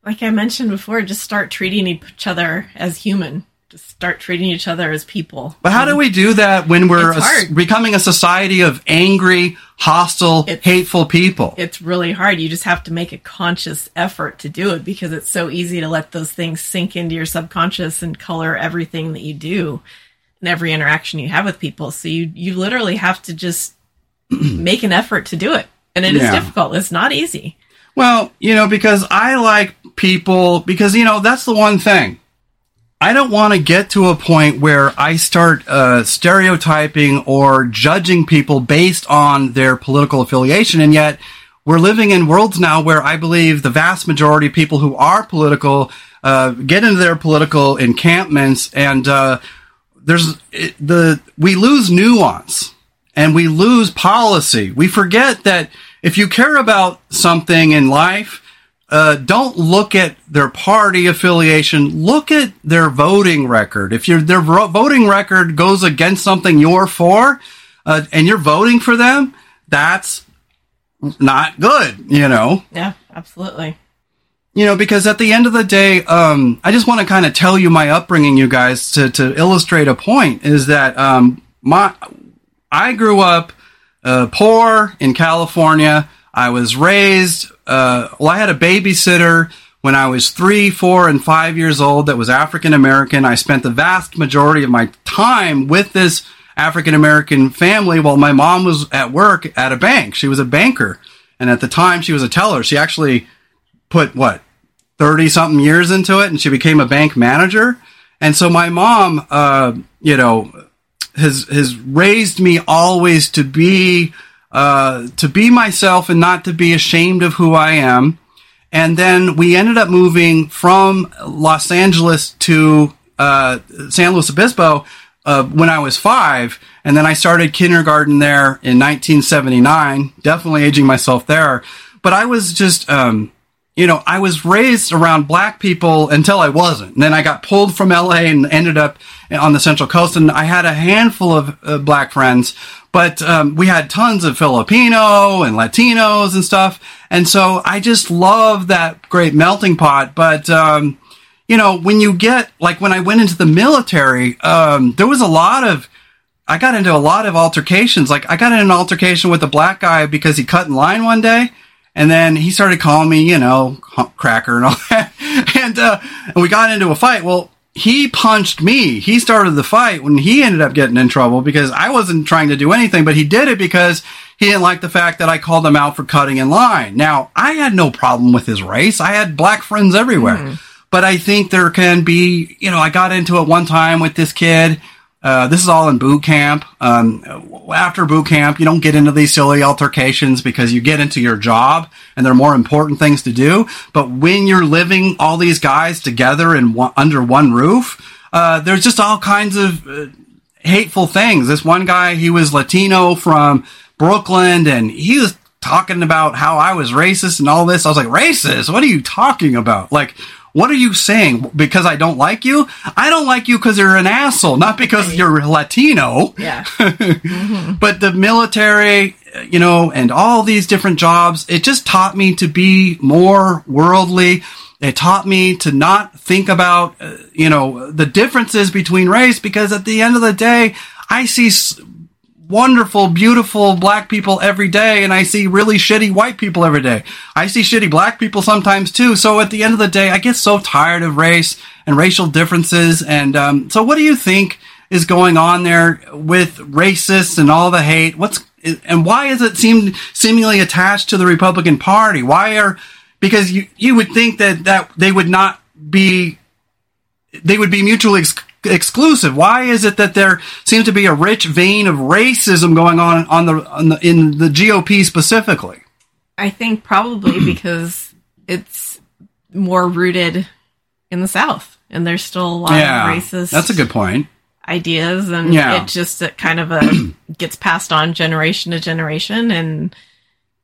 Like I mentioned before, just start treating each other as human Just start treating each other as people. But how do we do that when we're a, becoming a society of angry, hostile, it's, hateful people? It's really hard. You just have to make a conscious effort to do it because it's so easy to let those things sink into your subconscious and color everything that you do and every interaction you have with people. So you you literally have to just make an effort to do it. And it yeah. is difficult. It's not easy. Well, you know, because I like people because you know, that's the one thing I don't want to get to a point where I start uh, stereotyping or judging people based on their political affiliation. And yet, we're living in worlds now where I believe the vast majority of people who are political uh, get into their political encampments, and uh, there's it, the we lose nuance and we lose policy. We forget that if you care about something in life uh, don't look at their party affiliation. Look at their voting record. If your their voting record goes against something you're for, uh, and you're voting for them, that's not good. You know. Yeah, absolutely. You know, because at the end of the day, um, I just want to kind of tell you my upbringing, you guys, to to illustrate a point. Is that um, my I grew up uh, poor in California. I was raised uh, well, I had a babysitter when I was three, four, and five years old that was African American. I spent the vast majority of my time with this African American family while my mom was at work at a bank. She was a banker. And at the time, she was a teller. She actually put what, 30 something years into it and she became a bank manager. And so my mom, uh, you know, has, has raised me always to be uh, to be myself and not to be ashamed of who I am. And then we ended up moving from Los Angeles to uh, San Luis Obispo uh, when I was five. And then I started kindergarten there in 1979, definitely aging myself there. But I was just, um, you know, I was raised around black people until I wasn't. And then I got pulled from LA and ended up on the Central Coast. And I had a handful of uh, black friends, but um, we had tons of Filipino and Latinos and stuff. And so I just love that great melting pot. But, um, you know, when you get, like when I went into the military, um, there was a lot of, I got into a lot of altercations. Like I got in an altercation with a black guy because he cut in line one day. And then he started calling me, you know, cracker and all that. And, uh, and we got into a fight. Well, he punched me. He started the fight when he ended up getting in trouble because I wasn't trying to do anything, but he did it because he didn't like the fact that I called him out for cutting in line. Now, I had no problem with his race. I had black friends everywhere. Mm. But I think there can be, you know, I got into it one time with this kid Uh, this is all in boot camp. Um, after boot camp, you don't get into these silly altercations because you get into your job and there are more important things to do. But when you're living all these guys together in one, under one roof, uh, there's just all kinds of uh, hateful things. This one guy, he was Latino from Brooklyn and he was talking about how I was racist and all this. I was like, racist? What are you talking about? Like, what are you saying? Because I don't like you? I don't like you because you're an asshole, not because you're Latino. Yeah. mm-hmm. But the military, you know, and all these different jobs, it just taught me to be more worldly. It taught me to not think about, uh, you know, the differences between race because at the end of the day, I see wonderful, beautiful black people every day, and I see really shitty white people every day. I see shitty black people sometimes too. So at the end of the day, I get so tired of race and racial differences. And um, so, what do you think is going on there with racists and all the hate? What's and why is it seem seemingly attached to the Republican Party? Why are because you you would think that that they would not be they would be mutually exclusive? Why is it that there seems to be a rich vein of racism going on on the, on the in the GOP specifically? I think probably because it's more rooted in the South, and there's still a lot yeah, of racist. That's a good point. Ideas, and yeah. it just it kind of a, uh, gets passed on generation to generation, and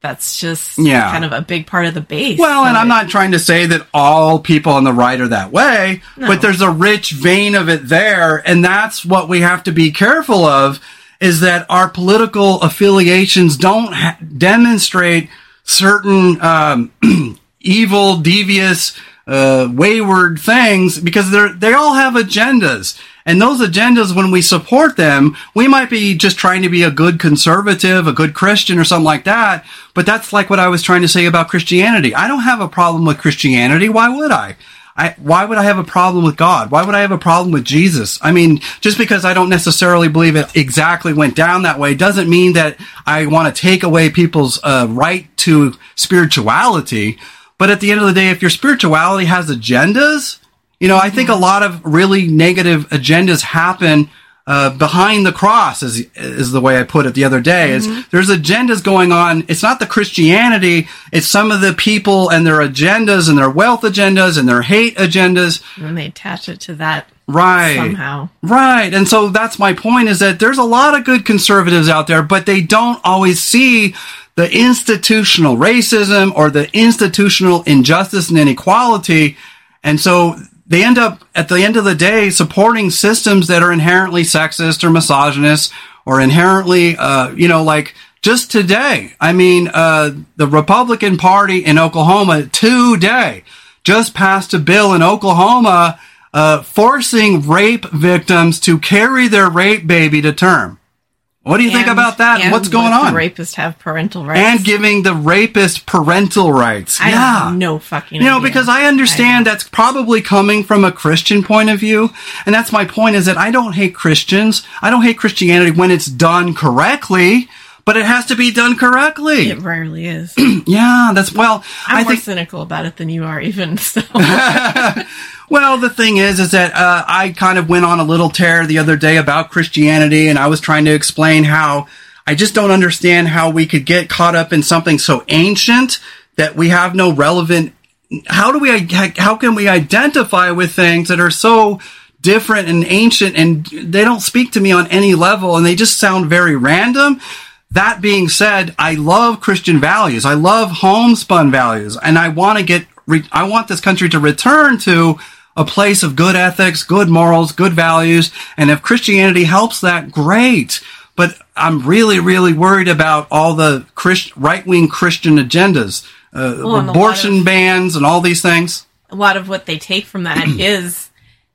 that's just yeah. kind of a big part of the base. Well, and I'm not trying to say that all people on the right are that way, no. but there's a rich vein of it there, and that's what we have to be careful of is that our political affiliations don't ha- demonstrate certain um, evil, devious, uh, wayward things because they they all have agendas. And those agendas, when we support them, we might be just trying to be a good conservative, a good Christian or something like that. But that's like what I was trying to say about Christianity. I don't have a problem with Christianity. Why would I? I, why would I have a problem with God? Why would I have a problem with Jesus? I mean, just because I don't necessarily believe it exactly went down that way doesn't mean that I want to take away people's uh, right to spirituality. But at the end of the day, if your spirituality has agendas, you know, I think a lot of really negative agendas happen uh, behind the cross, is is the way I put it the other day. Mm-hmm. Is there's agendas going on? It's not the Christianity; it's some of the people and their agendas and their wealth agendas and their hate agendas. And they attach it to that, right? Somehow, right. And so that's my point: is that there's a lot of good conservatives out there, but they don't always see the institutional racism or the institutional injustice and inequality. And so they end up at the end of the day supporting systems that are inherently sexist or misogynist or inherently, uh, you know, like just today. I mean, uh, the Republican Party in Oklahoma today just passed a bill in Oklahoma uh, forcing rape victims to carry their rape baby to term. What do you and, think about that? What's going on? The rapist have parental rights and giving the rapist parental rights. I yeah, no fucking. You know, idea. because I understand I that's probably coming from a Christian point of view, and that's my point. Is that I don't hate Christians. I don't hate Christianity when it's done correctly. But it has to be done correctly. It rarely is. yeah, that's well. I'm I more think, cynical about it than you are, even so. Well, the thing is, is that uh, I kind of went on a little tear the other day about Christianity, and I was trying to explain how I just don't understand how we could get caught up in something so ancient that we have no relevant. How do we? How can we identify with things that are so different and ancient, and they don't speak to me on any level, and they just sound very random? That being said, I love Christian values. I love homespun values, and I want to get. I want this country to return to a place of good ethics, good morals, good values. And if Christianity helps that, great. But I'm really, really worried about all the Christ- right wing Christian agendas, uh, well, abortion of, bans, and all these things. A lot of what they take from that is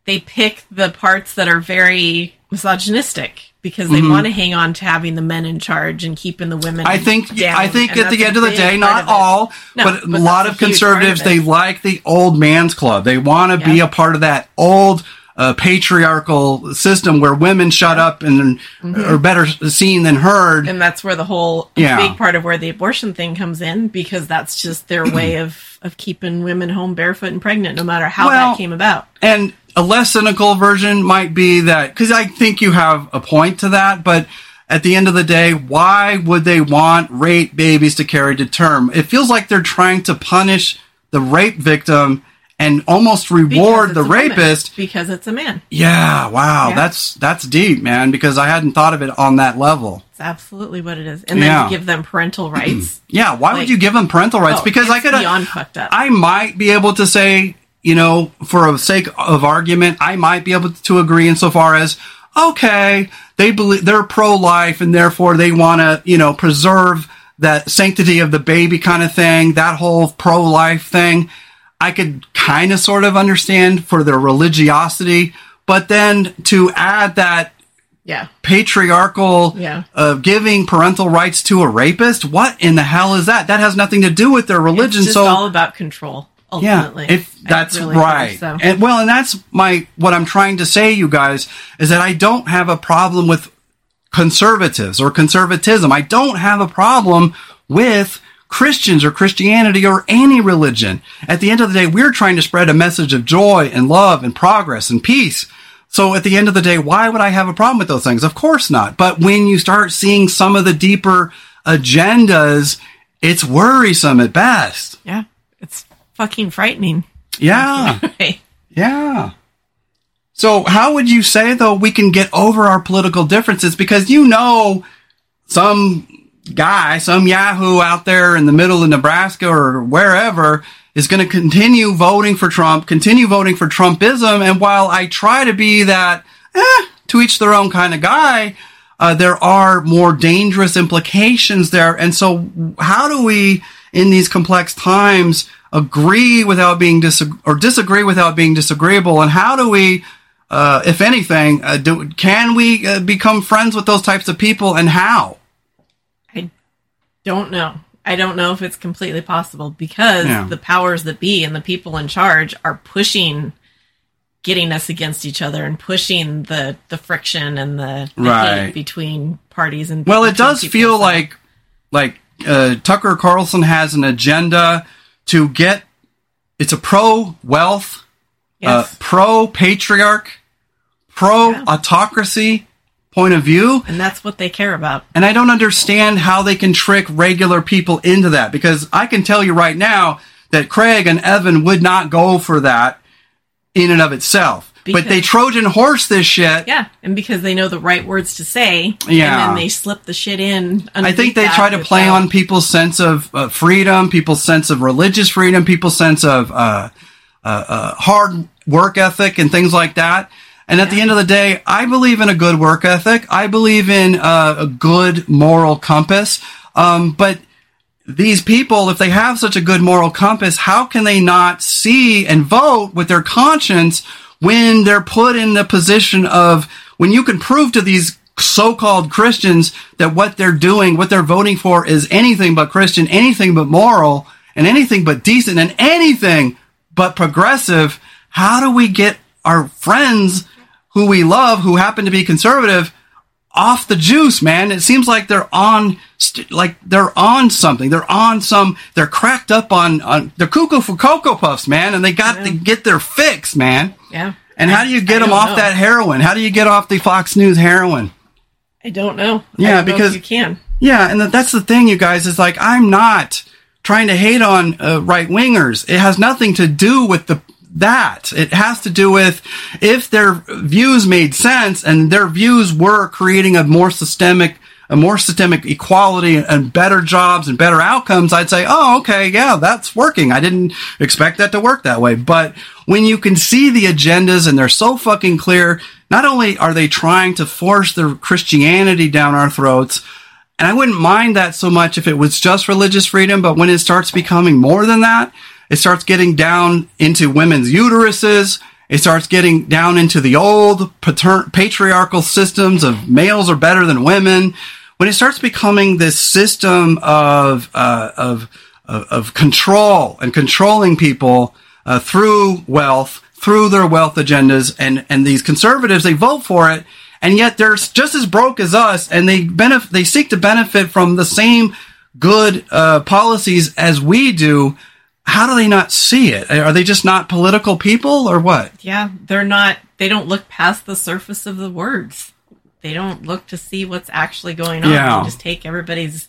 they pick the parts that are very misogynistic because they mm-hmm. want to hang on to having the men in charge and keeping the women. I think. Down, I think at the end of the day, not all, no, but, but, a lot of conservatives they like the old man's club. They want to be a part of that old. Uh, patriarchal system where women shut up and mm-hmm. are better seen than heard, and that's where the whole yeah. big part of where the abortion thing comes in because that's just their way of of keeping women home barefoot and pregnant, no matter how well, that came about. And a less cynical version might be that because I think you have a point to that, but at the end of the day, why would they want rape babies to carry to term? It feels like they're trying to punish the rape victim and almost reward the rapist woman. because it's a man. Yeah, wow, yeah. that's that's deep, man. Because I hadn't thought of it on that level. It's absolutely what it is, and yeah. then give them parental rights. yeah, why like, would you give them parental rights? Oh, because I could beyond fucked up. I might be able to say, you know, for a sake of argument, I might be able to agree insofar as okay, they believe they're pro-life and therefore they want to, you know, preserve that sanctity of the baby kind of thing, that whole pro-life thing. I could kind of sort of understand for their religiosity, but then to add that yeah. patriarchal yeah. Uh, giving parental rights to a rapist, what in the hell is that? That has nothing to do with their religion. It's so all about control. Ultimately. Yeah, if that's really right. So. And well, and that's my what I'm trying to say, you guys, is that I don't have a problem with conservatives or conservatism. I don't have a problem with Christians or Christianity or any religion. At the end of the day, we're trying to spread a message of joy and love and progress and peace. So at the end of the day, why would I have a problem with those things? Of course not. But when you start seeing some of the deeper agendas, it's worrisome at best. Yeah. It's fucking frightening. Yeah. yeah. So how would you say though we can get over our political differences? Because you know some guy, some Yahoo out there in the middle of Nebraska or wherever is going to continue voting for Trump, continue voting for Trumpism. And while I try to be that, eh, to each their own kind of guy, uh, there are more dangerous implications there. And so how do we, in these complex times, agree without being dis- or disagree without being disagreeable? And how do we, uh, if anything, uh, do, can we uh, become friends with those types of people and how? I don't know. I don't know if it's completely possible because yeah. the powers that be and the people in charge are pushing getting us against each other and pushing the the friction and the, the right. between parties and well it does feel so. like like uh, tucker carlson has an agenda to get it's a pro wealth uh, yes. uh, pro patriarch pro autocracy point of view. And that's what they care about. And I don't understand how they can trick regular people into that because I can tell you right now that Craig and Evan would not go for that in and of itself. Because, but they Trojan horse this shit. Yeah, and because they know the right words to say, yeah. and then they slip the shit in. I think they try to play on people's sense of uh, freedom, people's sense of religious freedom, people's sense of uh, uh, uh hard work ethic, and things like that. And at yeah. the end of the day, I believe in a good work ethic. I believe in uh, a good moral compass. Um, but these people, if they have such a good moral compass, how can they not see and vote with their conscience when they're put in the position of when you can prove to these so-called Christians that what they're doing, what they're voting for is anything but Christian, anything but moral, and anything but decent, and anything but progressive. How do we get our friends who we love, who happen to be conservative, off the juice, man. It seems like they're on, like they're on something. They're on some. They're cracked up on. on they're cuckoo for cocoa puffs, man, and they got yeah. to get their fix, man. Yeah. And how do you get them off know. that heroin? How do you get off the Fox News heroin? I don't know. Yeah, don't because know you can. Yeah, and that's the thing, you guys. Is like I'm not trying to hate on uh, right wingers. It has nothing to do with the that. It has to do with if their views made sense and their views were creating a more systemic, a more systemic equality and better jobs and better outcomes, I'd say, oh, okay, yeah, that's working. I didn't expect that to work that way. But when you can see the agendas and they're so fucking clear, not only are they trying to force their Christianity down our throats, and I wouldn't mind that so much if it was just religious freedom, but when it starts becoming more than that, it starts getting down into women's uteruses. It starts getting down into the old patriarchal systems of males are better than women. When it starts becoming this system of, uh, of, of, of, control and controlling people uh, through wealth, through their wealth agendas, and, and these conservatives, they vote for it, and yet they're just as broke as us, and they benef- they seek to benefit from the same good uh, policies as we do how do they not see it? Are they just not political people or what? Yeah, they're not. They don't look past the surface of the words. They don't look to see what's actually going on. Yeah. They just take everybody's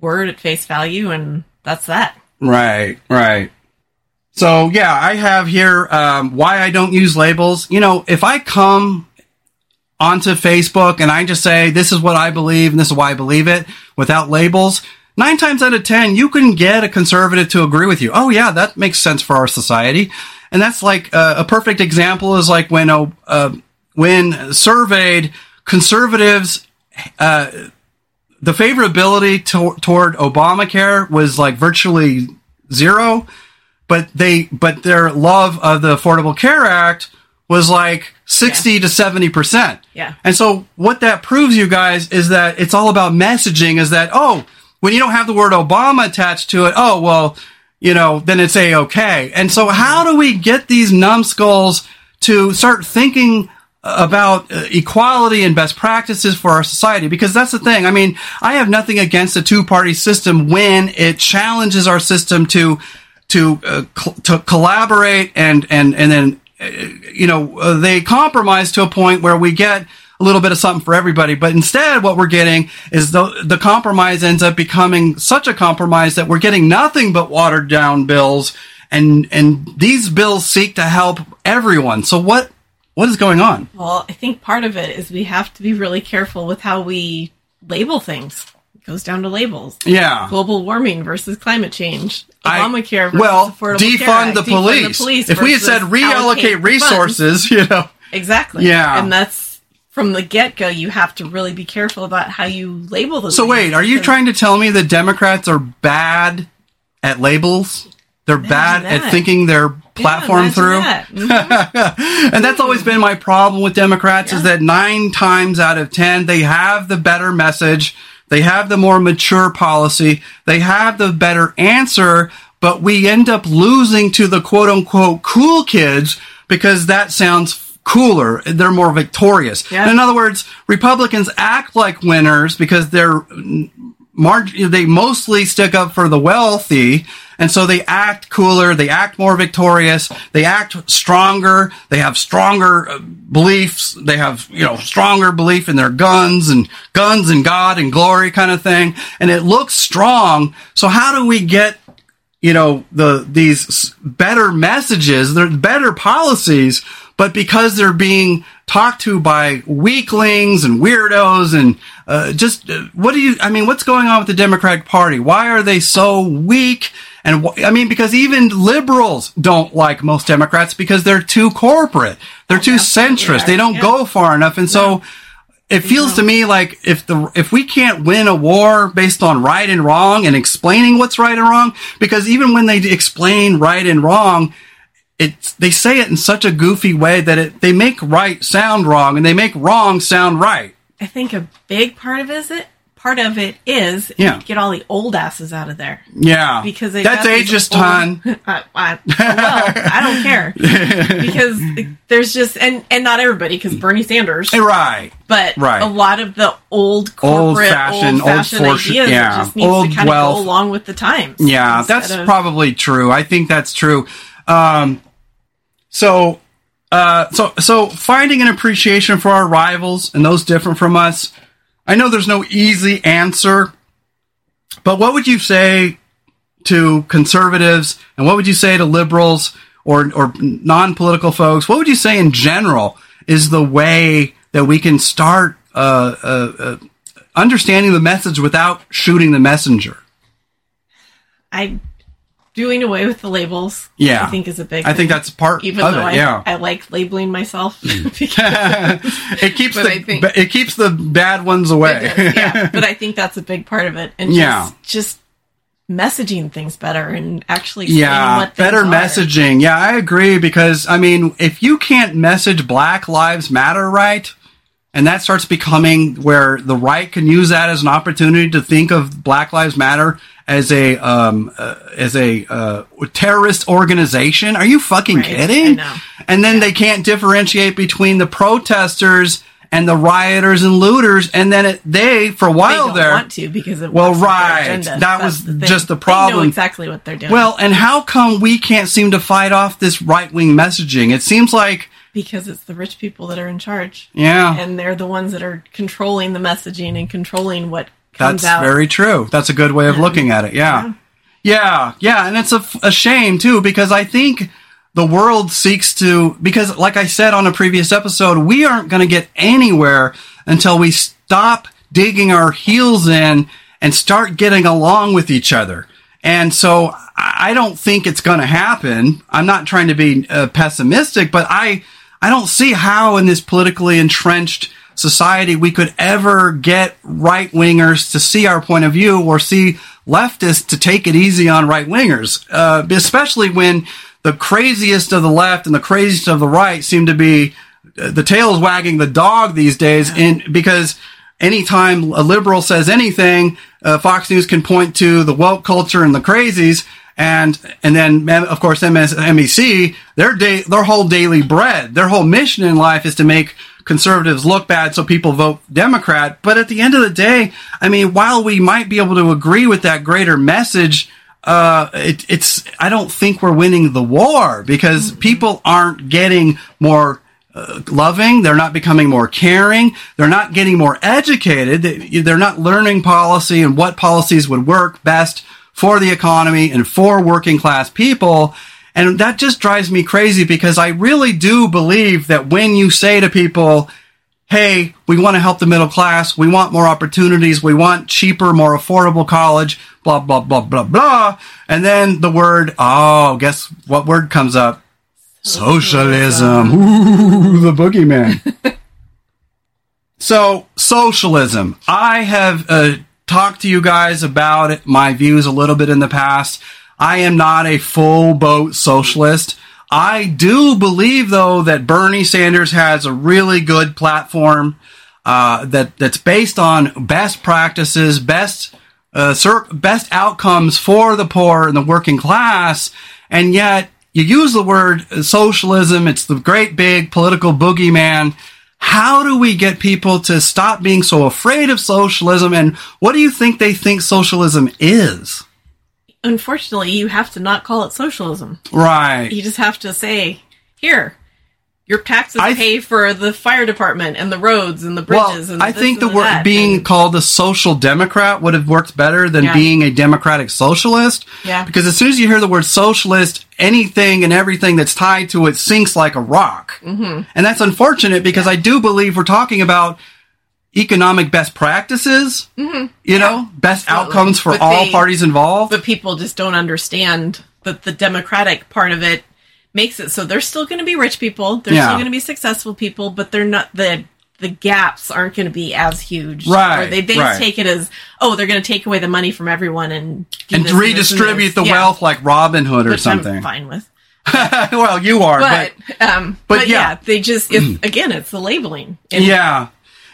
word at face value, and that's that. Right, right. So yeah, I have here um, why I don't use labels. You know, if I come onto Facebook and I just say this is what I believe and this is why I believe it without labels, nine times out of ten you can get a conservative to agree with you. Oh yeah, that makes sense for our society. And that's like uh, a perfect example is like when uh, when surveyed conservatives. Uh, the favorability to- toward Obamacare was like virtually zero, but they but their love of the Affordable Care Act was like 60 yeah. to 70%. Yeah. And so what that proves you guys is that it's all about messaging is that oh, when you don't have the word Obama attached to it, oh, well, you know, then it's a okay. And so how do we get these numbskulls to start thinking about uh, equality and best practices for our society because that's the thing. I mean, I have nothing against a two-party system when it challenges our system to to uh, cl- to collaborate and and and then uh, you know uh, they compromise to a point where we get a little bit of something for everybody. But instead, what we're getting is the the compromise ends up becoming such a compromise that we're getting nothing but watered down bills. And and these bills seek to help everyone. So what what is going on? Well, I think part of it is we have to be really careful with how we label things. It goes down to labels. Yeah. Global warming versus climate change. Obamacare I, well, defund the, police. the, police. If we had said reallocate resources, you know. Exactly. Yeah. And that's from the get go, you have to really be careful about how you label those. So wait, are you trying to tell me that Democrats are bad at labels? They're bad that. at thinking they're platform yeah, through. That. Mm-hmm. and that's always been my problem with Democrats yeah. is that nine times out of 10, they have the better message. They have the more mature policy. They have the better answer, but we end up losing to the quote unquote cool kids because that sounds cooler. They're more victorious. Yeah. In other words, Republicans act like winners because they're mar- they mostly stick up for the wealthy and so they act cooler, they act more victorious, they act stronger, they have stronger uh, beliefs, they have, you know, stronger belief in their guns and guns and God and glory kind of thing. And it looks strong. So how do we get you know the these better messages they're better policies but because they're being talked to by weaklings and weirdos and uh, just uh, what do you i mean what's going on with the democratic party? Why are they so weak? And wh- i mean because even liberals don't like most democrats because they're too corporate. They're too centrist. They don't go far enough. And so it feels to me like if the if we can't win a war based on right and wrong and explaining what's right and wrong because even when they explain right and wrong it's they say it in such a goofy way that it they make right sound wrong and they make wrong sound right. I think a big part of it is it part of it is yeah. get all the old asses out of there. Yeah, because that's ageist ton. I, I, well, I don't care because there's just and and not everybody because Bernie Sanders, right? But right. a lot of the old corporate, old fashioned, old, fashioned old ideas yeah. just needs old to kind wealth. of go along with the times. Yeah, that's of, probably true. I think that's true. Um, so, uh, so, so finding an appreciation for our rivals and those different from us. I know there's no easy answer, but what would you say to conservatives and what would you say to liberals or, or non-political folks? What would you say in general is the way that we can start, uh, uh, uh understanding the message without shooting the messenger? I doing away with the labels. Yeah, I think is a big. I think that's part even of though it. I, yeah, I like labeling myself. it keeps the think, it keeps the bad ones away. yeah, but I think that's a big part of it, and just, yeah, just messaging things better and actually yeah better are. messaging. Yeah, I agree because I mean, if you can't message Black Lives Matter right. And that starts becoming where the right can use that as an opportunity to think of Black Lives Matter as a um, uh, as a uh, terrorist organization. Are you fucking right. kidding? I know. And then yeah. they can't differentiate between the protesters and the rioters and looters, and then it, they for a while they there want to because it well, right. That That's was the just the problem. Exactly what they're doing. Well, and how come we can't seem to fight off this right wing messaging? It seems like because it's the rich people that are in charge. Yeah, and they're the ones that are controlling the messaging and controlling what That's out. very true. That's a good way of looking at it. Yeah. yeah. Yeah, yeah, and it's a, a shame too because I think the world seeks to because like I said on a previous episode, we aren't going to get anywhere until we stop digging our heels in and start getting along with each other. And so I don't think it's going to happen. I'm not trying to be uh, pessimistic, but I I don't see how in this politically entrenched society we could ever get right wingers to see our point of view or see leftists to take it easy on right wingers, uh, especially when the craziest of the left and the craziest of the right seem to be uh, the tail is wagging the dog these days. In because anytime a liberal says anything, uh, Fox News can point to the woke culture and the crazies. And, and then, of course, MSNBC, their day, their whole daily bread, their whole mission in life is to make conservatives look bad so people vote Democrat. But at the end of the day, I mean, while we might be able to agree with that greater message, uh, it, it's, I don't think we're winning the war because mm-hmm. people aren't getting more uh, loving. They're not becoming more caring. They're not getting more educated. They're not learning policy and what policies would work best for the economy and for working class people. And that just drives me crazy because I really do believe that when you say to people, Hey, we want to help the middle class. We want more opportunities. We want cheaper, more affordable college, blah, blah, blah, blah, blah. And then the word, oh, guess what word comes up? Socialism. Ooh, the boogeyman. so, socialism. I have uh, talked to you guys about my views a little bit in the past. I am not a full boat socialist. I do believe, though, that Bernie Sanders has a really good platform uh, that that's based on best practices, best uh, best outcomes for the poor and the working class, and yet you use the word socialism. It's the great big political boogeyman. How do we get people to stop being so afraid of socialism? And what do you think they think socialism is? unfortunately, you have to not call it socialism. Right. You just have to say, here, your taxes I, pay for the fire department and the roads and the bridges. Well, and I think the word being and, called a social democrat would have worked better than yeah. being a democratic socialist. Yeah. Because as soon as you hear the word socialist, anything and everything that's tied to it sinks like a rock. Mm-hmm. And that's unfortunate because yeah. I do believe we're talking about economic best practices, mm-hmm. you yeah, know, best absolutely. outcomes for but all they, parties involved. But people just don't understand that the democratic part of it makes it so they're still going to be rich people, there's yeah. still going to be successful people, but they're not the the gaps aren't going to be as huge. Right. Or they, they right. take it as, oh, they're going to take away the money from everyone and and redistribute and the yeah. wealth like Robin Hood or Which something. I'm fine with. well, you are, but but, um, but, but yeah. yeah. they just it's, again, it's the labeling. And yeah,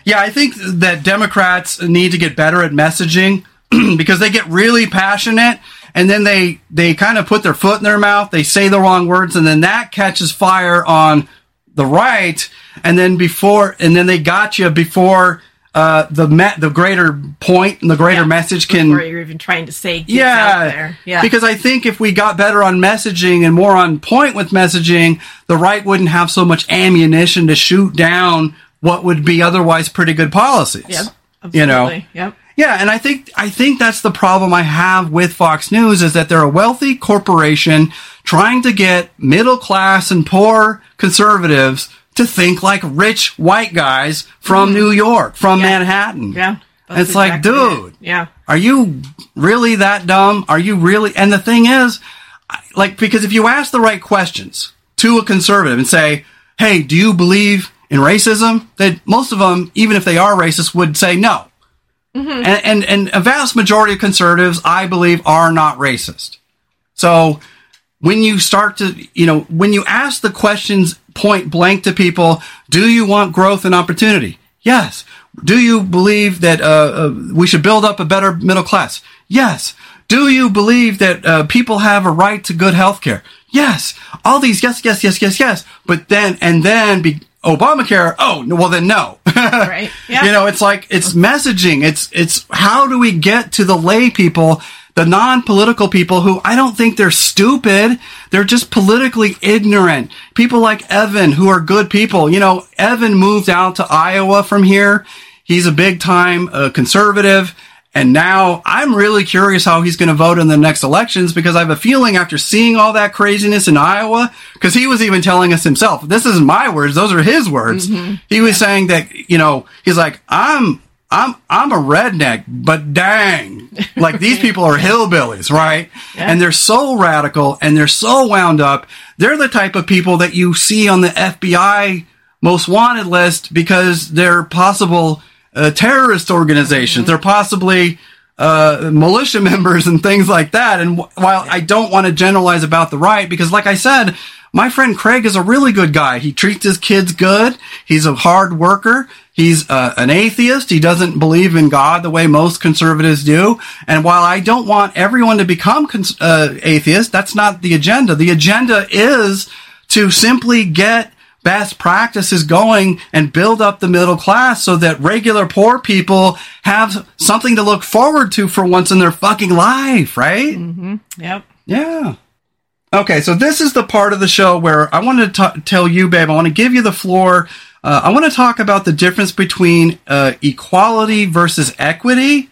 yeah, I think that Democrats need to get better at messaging because they get really passionate and then they they kind of put their foot in their mouth, they say the wrong words and then that catches fire on the right and then before and then they got you before uh, the met the greater point and the greater yeah, message can before you're even trying to say yeah yeah because I think if we got better on messaging and more on point with messaging the right wouldn't have so much ammunition to shoot down what would be otherwise pretty good policies. Yeah, absolutely. You know. Yep. Yeah, and I think I think that's the problem I have with Fox News is that they're a wealthy corporation trying to get middle class and poor conservatives to think like rich white guys from mm. New York, from yeah. Manhattan. Yeah. It's exactly like, dude, it. yeah. Are you really that dumb? Are you really? And the thing is, like, because if you ask the right questions to a conservative and say, "Hey, do you believe in racism, that most of them, even if they are racist, would say no. Mm-hmm. And, and, and a vast majority of conservatives, I believe, are not racist. So when you start to, you know, when you ask the questions point blank to people, do you want growth and opportunity? Yes. Do you believe that uh, uh, we should build up a better middle class? Yes. Do you believe that uh, people have a right to good health care? Yes. All these yes, yes, yes, yes, yes. But then, and then be, Obamacare, oh, well then no. right. Yeah. You know, it's like it's messaging. It's it's how do we get to the lay people, the non-political people who I don't think they're stupid. They're just politically ignorant. People like Evan who are good people. You know, Evan moved out to Iowa from here. He's a big time uh, conservative. And now I'm really curious how he's going to vote in the next elections because I have a feeling after seeing all that craziness in Iowa, because he was even telling us himself, this isn't my words, those are his words. Mm-hmm. He was yeah. saying that, you know, he's like, I'm, I'm, I'm a redneck, but dang, like these people are hillbillies, right? Yeah. And they're so radical and they're so wound up. They're the type of people that you see on the FBI most wanted list because they're possible uh, terrorist organizations. Mm-hmm. They're possibly uh, militia members and things like that. And w- while I don't want to generalize about the right, because like I said, my friend Craig is a really good guy. He treats his kids good. He's a hard worker. He's uh, an atheist. He doesn't believe in God the way most conservatives do. And while I don't want everyone to become cons- uh, atheist, that's not the agenda. The agenda is to simply get best practices going and build up the middle class so that regular poor people have something to look forward to for once in their fucking life, right? Mm-hmm. Yep. Yeah. Okay, so this is the part of the show where I want to t- tell you, babe, I want to give you the floor. Uh, I want to talk about the difference between uh, equality versus equity.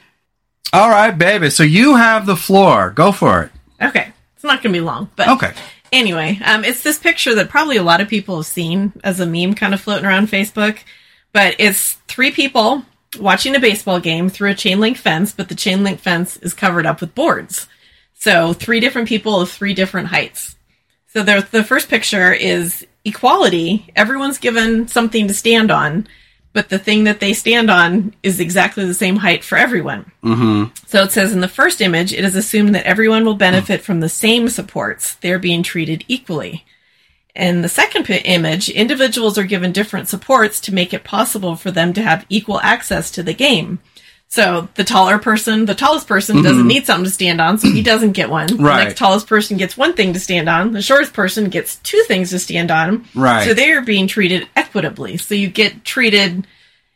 All right, baby. So you have the floor. Go for it. Okay. It's not going to be long, but okay. Anyway, um, it's this picture that probably a lot of people have seen as a meme kind of floating around Facebook. But it's three people watching a baseball game through a chain link fence, but the chain link fence is covered up with boards. So three different people of three different heights. So the, the first picture is equality. Everyone's given something to stand on but the thing that they stand on is exactly the same height for everyone. Mm-hmm. So it says in the first image, it is assumed that everyone will benefit from the same supports. They're being treated equally. In the second p- image, individuals are given different supports to make it possible for them to have equal access to the game. So the taller person, the tallest person mm-hmm. doesn't need something to stand on, so he doesn't get one. Right. The next tallest person gets one thing to stand on. The shortest person gets two things to stand on. Right. So they are being treated equitably. So you get treated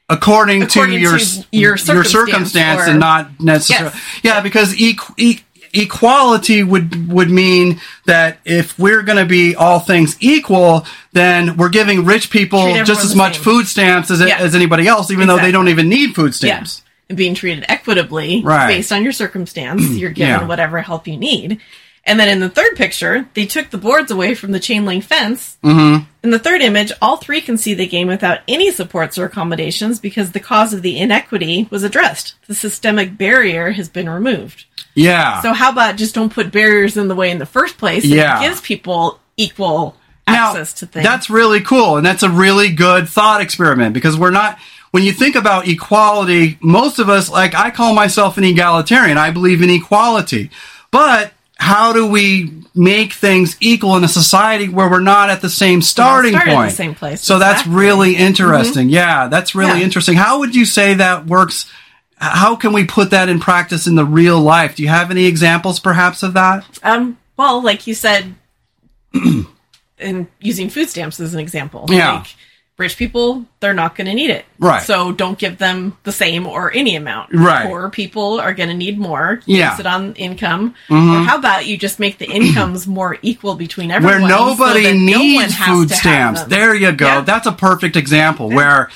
according, according to, your, to your circumstance, your circumstance or, and not necessarily. Yes. Yeah, because e- e- equality would would mean that if we're going to be all things equal, then we're giving rich people just as much same. food stamps as, yeah. as anybody else, even exactly. though they don't even need food stamps. Yeah. And being treated equitably right. based on your circumstance, you're given yeah. whatever help you need. And then in the third picture, they took the boards away from the chain link fence. Mm-hmm. In the third image, all three can see the game without any supports or accommodations because the cause of the inequity was addressed. The systemic barrier has been removed. Yeah. So how about just don't put barriers in the way in the first place? Yeah. It gives people equal now, access to things. That's really cool. And that's a really good thought experiment because we're not when you think about equality, most of us, like I call myself an egalitarian. I believe in equality. But how do we make things equal in a society where we're not at the same starting point? same place. So exactly. that's really interesting. Mm-hmm. Yeah, that's really yeah. interesting. How would you say that works? How can we put that in practice in the real life? Do you have any examples, perhaps, of that? Um, well, like you said, in using food stamps as an example. Yeah. Like, rich people they're not going to need it. Right. So don't give them the same or any amount. Right. Poor people are going to need more. Yeah. base it on income. Mm-hmm. or how about you just make the incomes more equal between everyone where nobody so needs no food stamps. there you go. Yeah. that's a perfect example yeah. where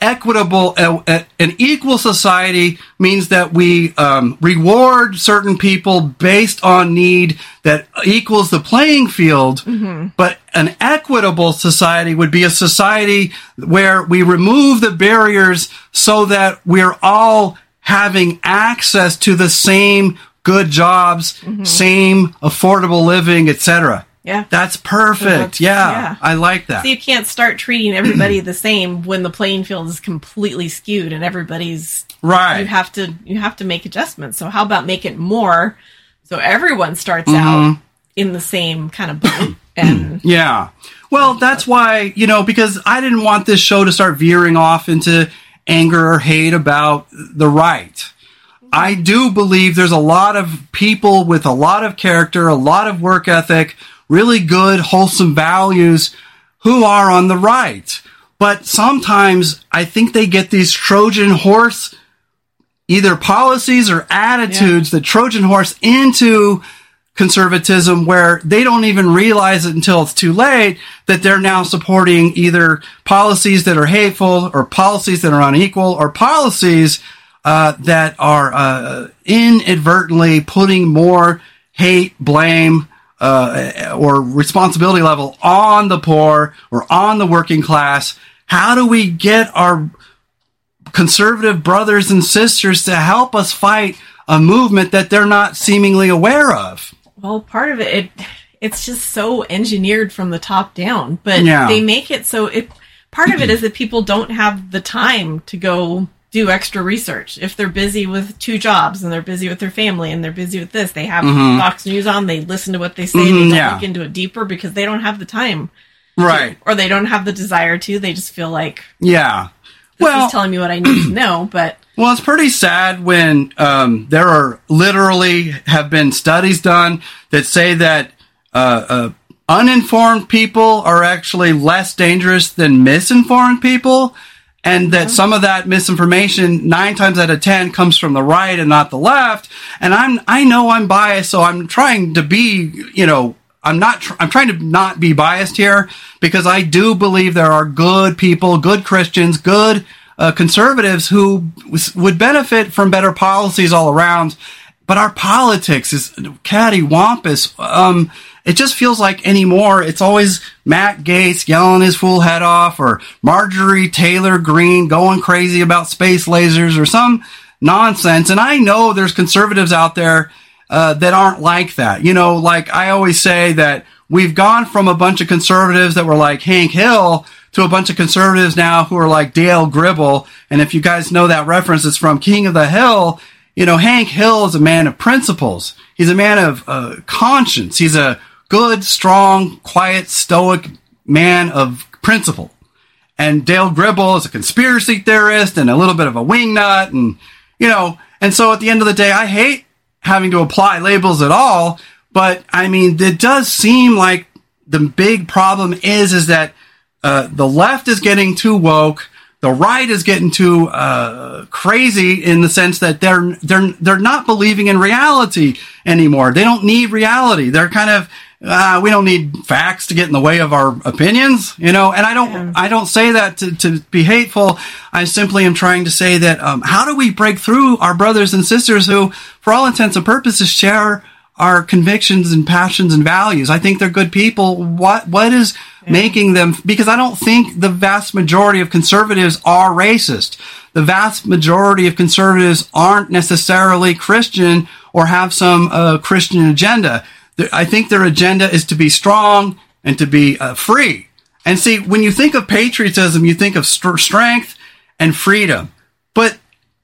equitable, uh, an equal society means that we um, reward certain people based on need that equals the playing field. Mm-hmm. But an equitable society would be a society where we remove the barriers so that we're all having access to the same good jobs, mm-hmm. same affordable living, etc. Yeah. That's perfect. Yeah, yeah. I like that. So you can't start treating everybody the same when the playing field is completely skewed and everybody's right. You have to you have to make adjustments. So how about make it more so everyone starts mm-hmm. out in the same kind of boat and Yeah. Well, that's why, you know, because I didn't want this show to start veering off into anger or hate about the right. I do believe there's a lot of people with a lot of character, a lot of work ethic really good, wholesome values who are on the right. But sometimes I think they get these Trojan horse either policies or attitudes, yeah. the Trojan horse into conservatism where they don't even realize it until it's too late that they're now supporting either policies that are hateful or policies that are unequal or policies uh, that are uh, inadvertently putting more hate, blame, uh, or responsibility level on the poor or on the working class. How do we get our conservative brothers and sisters to help us fight a movement that they're not seemingly aware of? Well, part of it, it it's just so engineered from the top down, but yeah. they make it so it part of it is that people don't have the time to go do extra research. If they're busy with two jobs and they're busy with their family and they're busy with this, they have mm-hmm. Fox News on, they listen to what they say, mm-hmm, they don't yeah. look into it deeper because they don't have the time. Right. To, or they don't have the desire to. They just feel like Yeah. This well, is telling me what I need to know, but well, it's pretty sad when um, there are literally have been studies done that say that uh, uh, uninformed people are actually less dangerous than misinformed people, and that some of that misinformation, nine times out of ten, comes from the right and not the left. And I'm I know I'm biased, so I'm trying to be, you know, I'm not. Tr- I'm trying to not be biased here because I do believe there are good people, good Christians, good uh, conservatives who would benefit from better policies all around. But our politics is cattywampus. Um, it just feels like anymore. It's always Matt Gaetz yelling his fool head off, or Marjorie Taylor Greene going crazy about space lasers, or some nonsense. And I know there's conservatives out there uh, that aren't like that. You know, like I always say that we've gone from a bunch of conservatives that were like Hank Hill to a bunch of conservatives now who are like Dale Gribble. And if you guys know that reference, it's from King of the Hill. You know, Hank Hill is a man of principles. He's a man of uh, conscience. He's a good, strong, quiet, stoic man of principle. And Dale Gribble is a conspiracy theorist and a little bit of a wingnut. And, you know, and so at the end of the day, I hate having to apply labels at all. But I mean, it does seem like the big problem is, is that uh, the left is getting too woke. The right is getting too uh, crazy in the sense that they're they're they're not believing in reality anymore. They don't need reality. They're kind of uh, we don't need facts to get in the way of our opinions, you know. And I don't yeah. I don't say that to, to be hateful. I simply am trying to say that um, how do we break through our brothers and sisters who, for all intents and purposes, share our convictions and passions and values. I think they're good people. What what is yeah. making them because I don't think the vast majority of conservatives are racist. The vast majority of conservatives aren't necessarily Christian or have some uh, Christian agenda. I think their agenda is to be strong and to be uh, free. And see, when you think of patriotism, you think of st- strength and freedom. But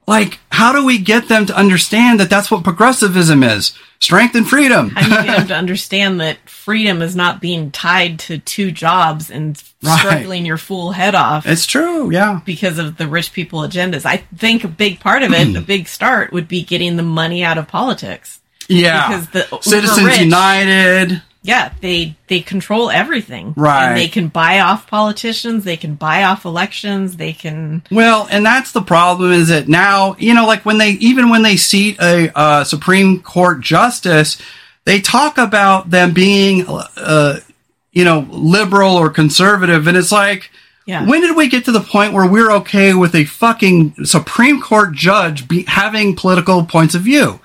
like, how do we get them to understand that that's what progressivism is? Strength and freedom. How do you get them to understand that freedom is not being tied to two jobs and right. struggling your fool head off? It's true, yeah. Because of the rich people agendas. I think a big part of it, a big start, would be getting the money out of politics. Yeah. Because the Citizens rich, United yeah, they they control everything. Right. And they can buy off politicians, they can buy off elections, they can Well, and that's the problem is that now, you know, like when they even when they seat a uh, Supreme Court justice, they talk about them being uh, you know, liberal or conservative and it's like yeah. When did we get to the point where we're okay with a fucking Supreme Court judge be having political points of view?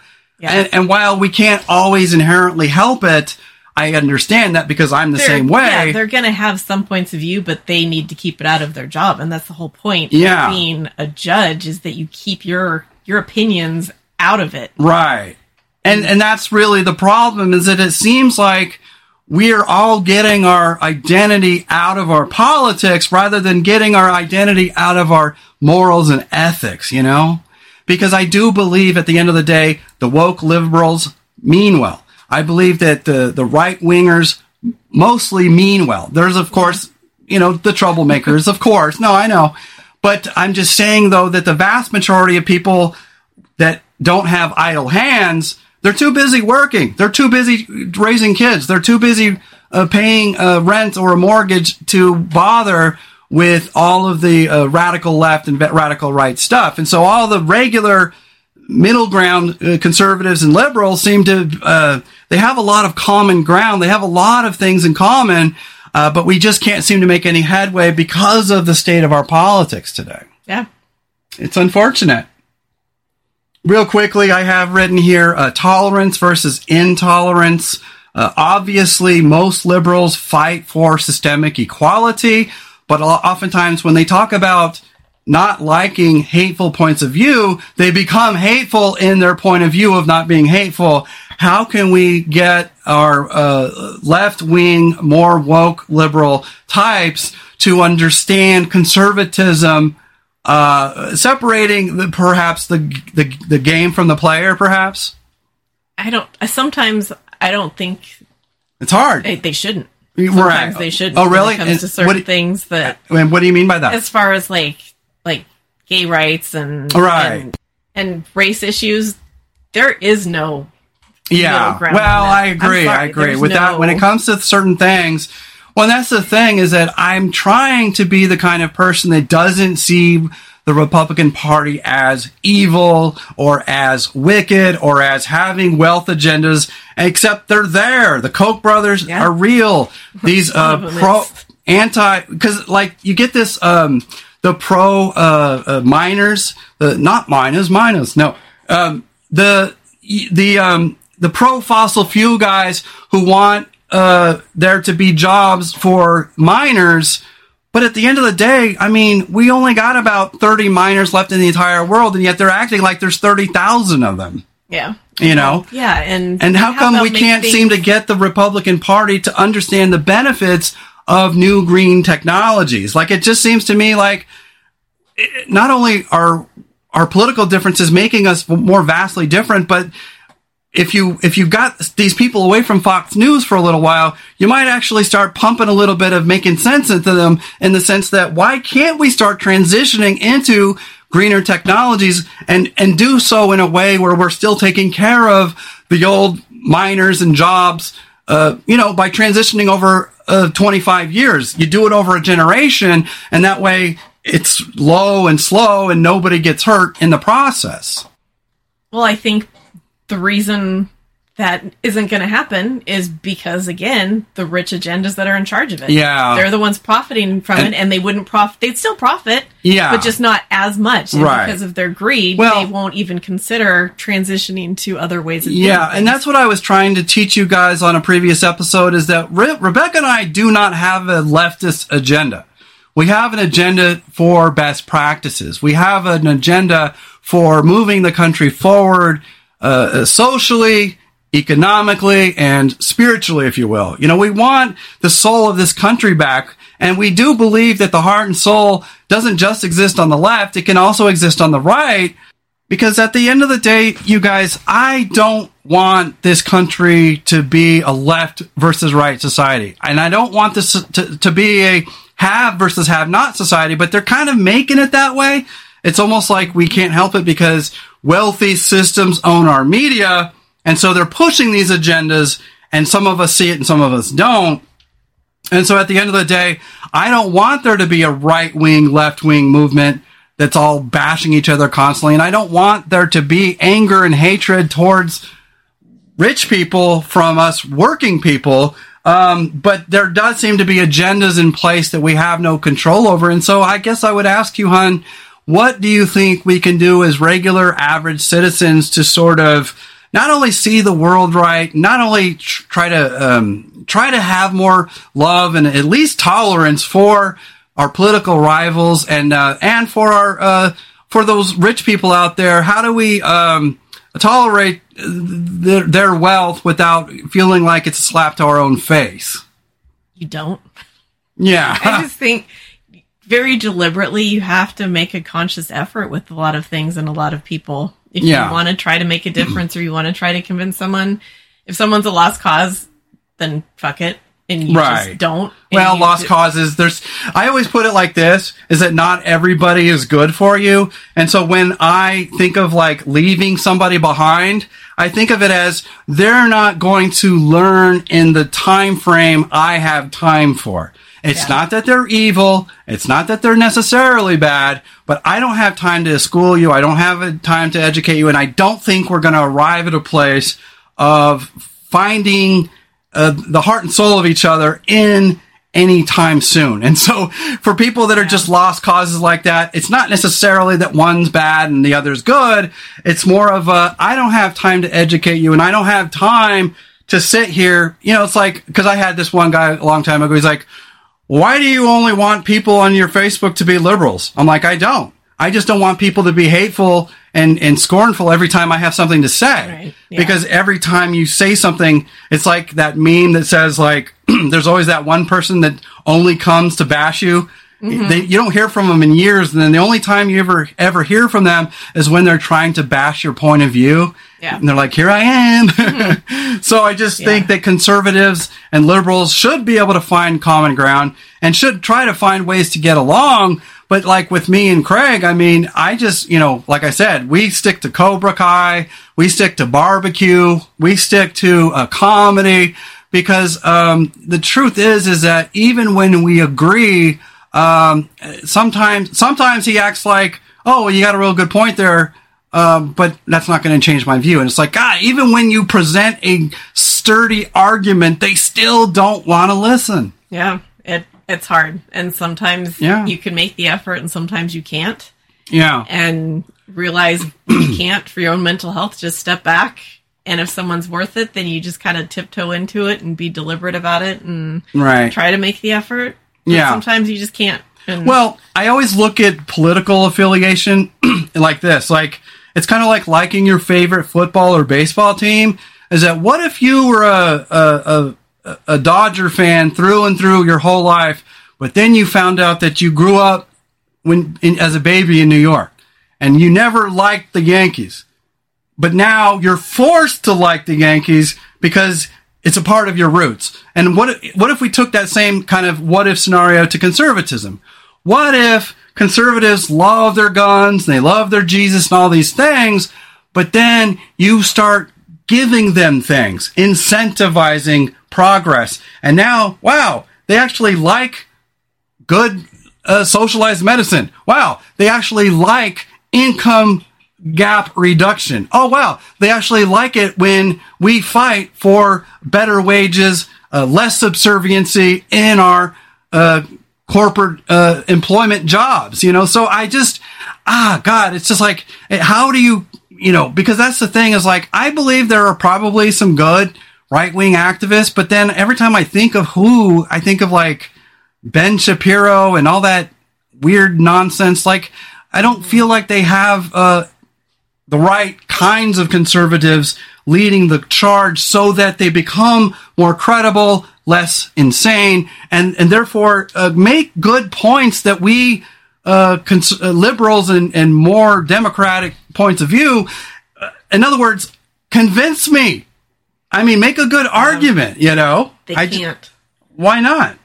And, and while we can't always inherently help it, I understand that because I'm the they're, same way. Yeah, they're going to have some points of view, but they need to keep it out of their job, and that's the whole point. Yeah. of being a judge is that you keep your your opinions out of it. Right, and and that's really the problem. Is that it seems like we are all getting our identity out of our politics rather than getting our identity out of our morals and ethics. You know, because I do believe at the end of the day, the woke liberals mean well I believe that the, the right wingers mostly mean well. There's, of course, you know, the troublemakers, of course. No, I know. But I'm just saying, though, that the vast majority of people that don't have idle hands, they're too busy working. They're too busy raising kids. They're too busy uh, paying a rent or a mortgage to bother with all of the uh, radical left and radical right stuff. And so all the regular middle ground uh, conservatives and liberals seem to, uh, they have a lot of common ground. They have a lot of things in common, uh, but we just can't seem to make any headway because of the state of our politics today. Yeah. It's unfortunate. Real quickly, I have written here uh, tolerance versus intolerance. Uh, obviously, most liberals fight for systemic equality, but oftentimes when they talk about not liking hateful points of view, they become hateful in their point of view of not being hateful. How can we get our uh, left wing, more woke liberal types to understand conservatism uh, separating the, perhaps the, the the game from the player, perhaps. I don't. Sometimes I don't think it's hard. They, they shouldn't. Sometimes right. they should. Oh, really? When it comes and to certain things that. And what do you mean by that? As far as like like gay rights and right and, and race issues, there is no. Yeah. Well, I agree. I agree with no... that. When it comes to certain things, well, that's the thing is that I'm trying to be the kind of person that doesn't see the Republican Party as evil or as wicked or as having wealth agendas, except they're there. The Koch brothers yeah. are real. These uh, pro anti because like you get this um, the pro uh, uh, miners, the not miners, miners. No, um, the the um, the pro fossil fuel guys who want uh, there to be jobs for miners. But at the end of the day, I mean, we only got about 30 miners left in the entire world, and yet they're acting like there's 30,000 of them. Yeah. You know? Yeah. And, and how, come we can't things- seem to get the Republican Party to understand the benefits of new green technologies? Like, it just seems to me like eh, not only are our political differences making us more vastly different, but if you if you got these people away from Fox News for a little while, you might actually start pumping a little bit of making sense into them in the sense that why can't we start transitioning into greener technologies and and do so in a way where we're still taking care of the old miners and jobs, uh, you know, by transitioning over uh, 25 years. You do it over a generation, and that way it's low and slow, and nobody gets hurt in the process. Well, I think the reason that isn't going to happen is because again the rich agendas that are in charge of it. Yeah. They're the ones profiting from and, it and they wouldn't profit they'd still profit yeah. but just not as much. And right. because of their greed well, they won't even consider transitioning to other ways of yeah and that's what i was trying to teach you guys on a previous episode is that Re- rebecca and i do not have a leftist agenda. We have an agenda for best practices. We have an agenda for moving the country forward uh, socially, economically, and spiritually, if you will. You know, we want the soul of this country back. And we do believe that the heart and soul doesn't just exist on the left, it can also exist on the right. Because at the end of the day, you guys, I don't want this country to be a left versus right society. And I don't want this to, to be a have versus have not society, but they're kind of making it that way. It's almost like we can't help it because wealthy systems own our media. And so they're pushing these agendas and some of us see it and some of us don't. And so at the end of the day, I don't want there to be a right wing, left wing movement that's all bashing each other constantly. And I don't want there to be anger and hatred towards rich people from us working people. Um, but there does seem to be agendas in place that we have no control over. And so I guess I would ask you, hun, what do you think we can do as regular average citizens to sort of not only see the world right, not only tr- try to um, try to have more love and at least tolerance for our political rivals and uh, and for our uh, for those rich people out there? How do we um, tolerate their, their wealth without feeling like it's a slap to our own face? You don't. Yeah, I just think very deliberately you have to make a conscious effort with a lot of things and a lot of people. If yeah. you want to try to make a difference or you want to try to convince someone if someone's a lost cause then fuck it. And you right. just don't well lost causes there's i always put it like this is that not everybody is good for you. And so when i think of like leaving somebody behind i think of it as they're not going to learn in the time frame i have time for It's yeah. not that they're evil. It's not that they're necessarily bad, but I don't have time to school you. I don't have time to educate you. And I don't think we're going to arrive at a place of finding uh, the heart and soul of each other in anytime soon. And so for people that are just lost causes like that, it's not necessarily that one's bad and the other's good. It's more of a, I don't have time to educate you and I don't have time to sit here. You know, it's like, cause I had this one guy a long time ago. He's like, why do you only want people on your Facebook to be liberals? I'm like, I don't. I just don't want people to be hateful and, and scornful every time I have something to say. Right. Yeah. Because every time you say something, it's like that meme that says like, there's always that one person that only comes to bash you. Mm-hmm. They, you don't hear from them in years, and then the only time you ever ever hear from them is when they're trying to bash your point of view. Yeah. And they're like, "Here I am." Mm-hmm. so I just yeah. think that conservatives and liberals should be able to find common ground and should try to find ways to get along. But like with me and Craig, I mean, I just, you know, like I said, we stick to Cobra Kai, we stick to barbecue, we stick to a comedy because um, the truth is, is that even when we agree, um, sometimes, sometimes he acts like, oh, you got a real good point there. Um, but that's not going to change my view. And it's like, God, even when you present a sturdy argument, they still don't want to listen. Yeah. It, it's hard. And sometimes yeah. you can make the effort and sometimes you can't. Yeah. And realize you can't for your own mental health, just step back. And if someone's worth it, then you just kind of tiptoe into it and be deliberate about it and right. try to make the effort. But yeah. Sometimes you just can't. And well, I always look at political affiliation like this. Like, it's kind of like liking your favorite football or baseball team. Is that what if you were a, a, a, a Dodger fan through and through your whole life, but then you found out that you grew up when in, as a baby in New York and you never liked the Yankees. But now you're forced to like the Yankees because it's a part of your roots. And what what if we took that same kind of what if scenario to conservatism? What if conservatives love their guns, they love their Jesus and all these things, but then you start giving them things, incentivizing progress. And now, wow, they actually like good uh, socialized medicine. Wow, they actually like income gap reduction. Oh wow, they actually like it when we fight for better wages, uh, less subserviency in our uh, corporate uh, employment jobs. You know, so I just ah God, it's just like how do you you know because that's the thing is like I believe there are probably some good right wing activists, but then every time I think of who I think of like Ben Shapiro and all that weird nonsense. Like I don't feel like they have uh, the right kinds of conservatives leading the charge so that they become more credible, less insane, and, and therefore uh, make good points that we uh, cons- uh, liberals and, and more democratic points of view. Uh, in other words, convince me. I mean, make a good argument, you know? They I can't. why not?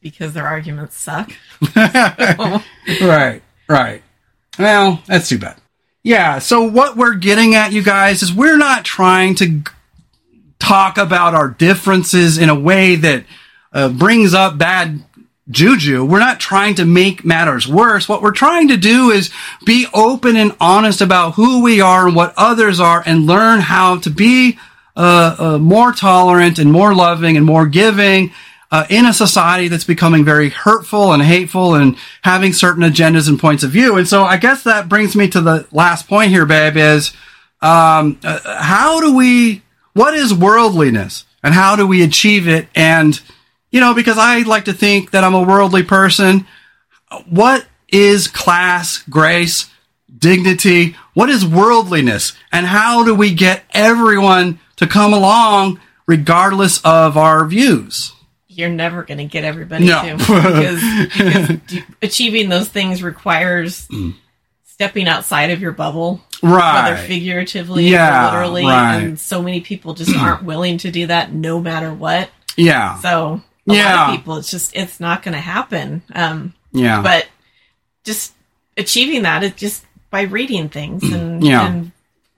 Because their arguments suck. right, right. Well, that's too bad. Yeah, so what we're getting at, you guys, is we're not trying to talk about our differences in a way that uh, brings up bad juju. We're not trying to make matters worse. What we're trying to do is be open and honest about who we are and what others are and learn how to be uh, uh, more tolerant and more loving and more giving uh, in a society that's becoming very hurtful and hateful and having certain agendas and points of view. And so I guess that brings me to the last point here, babe, is um, uh, how do we, what is worldliness and how do we achieve it? And, you know, because I like to think that I'm a worldly person, what is class, grace, dignity? What is worldliness? And how do we get everyone to come along regardless of our views? You're never going to get everybody no. to because, because achieving those things requires mm. stepping outside of your bubble right whether figuratively yeah, or literally right. and so many people just aren't willing to do that no matter what yeah so a yeah. lot of people it's just it's not going to happen um yeah but just achieving that it just by reading things and, yeah. and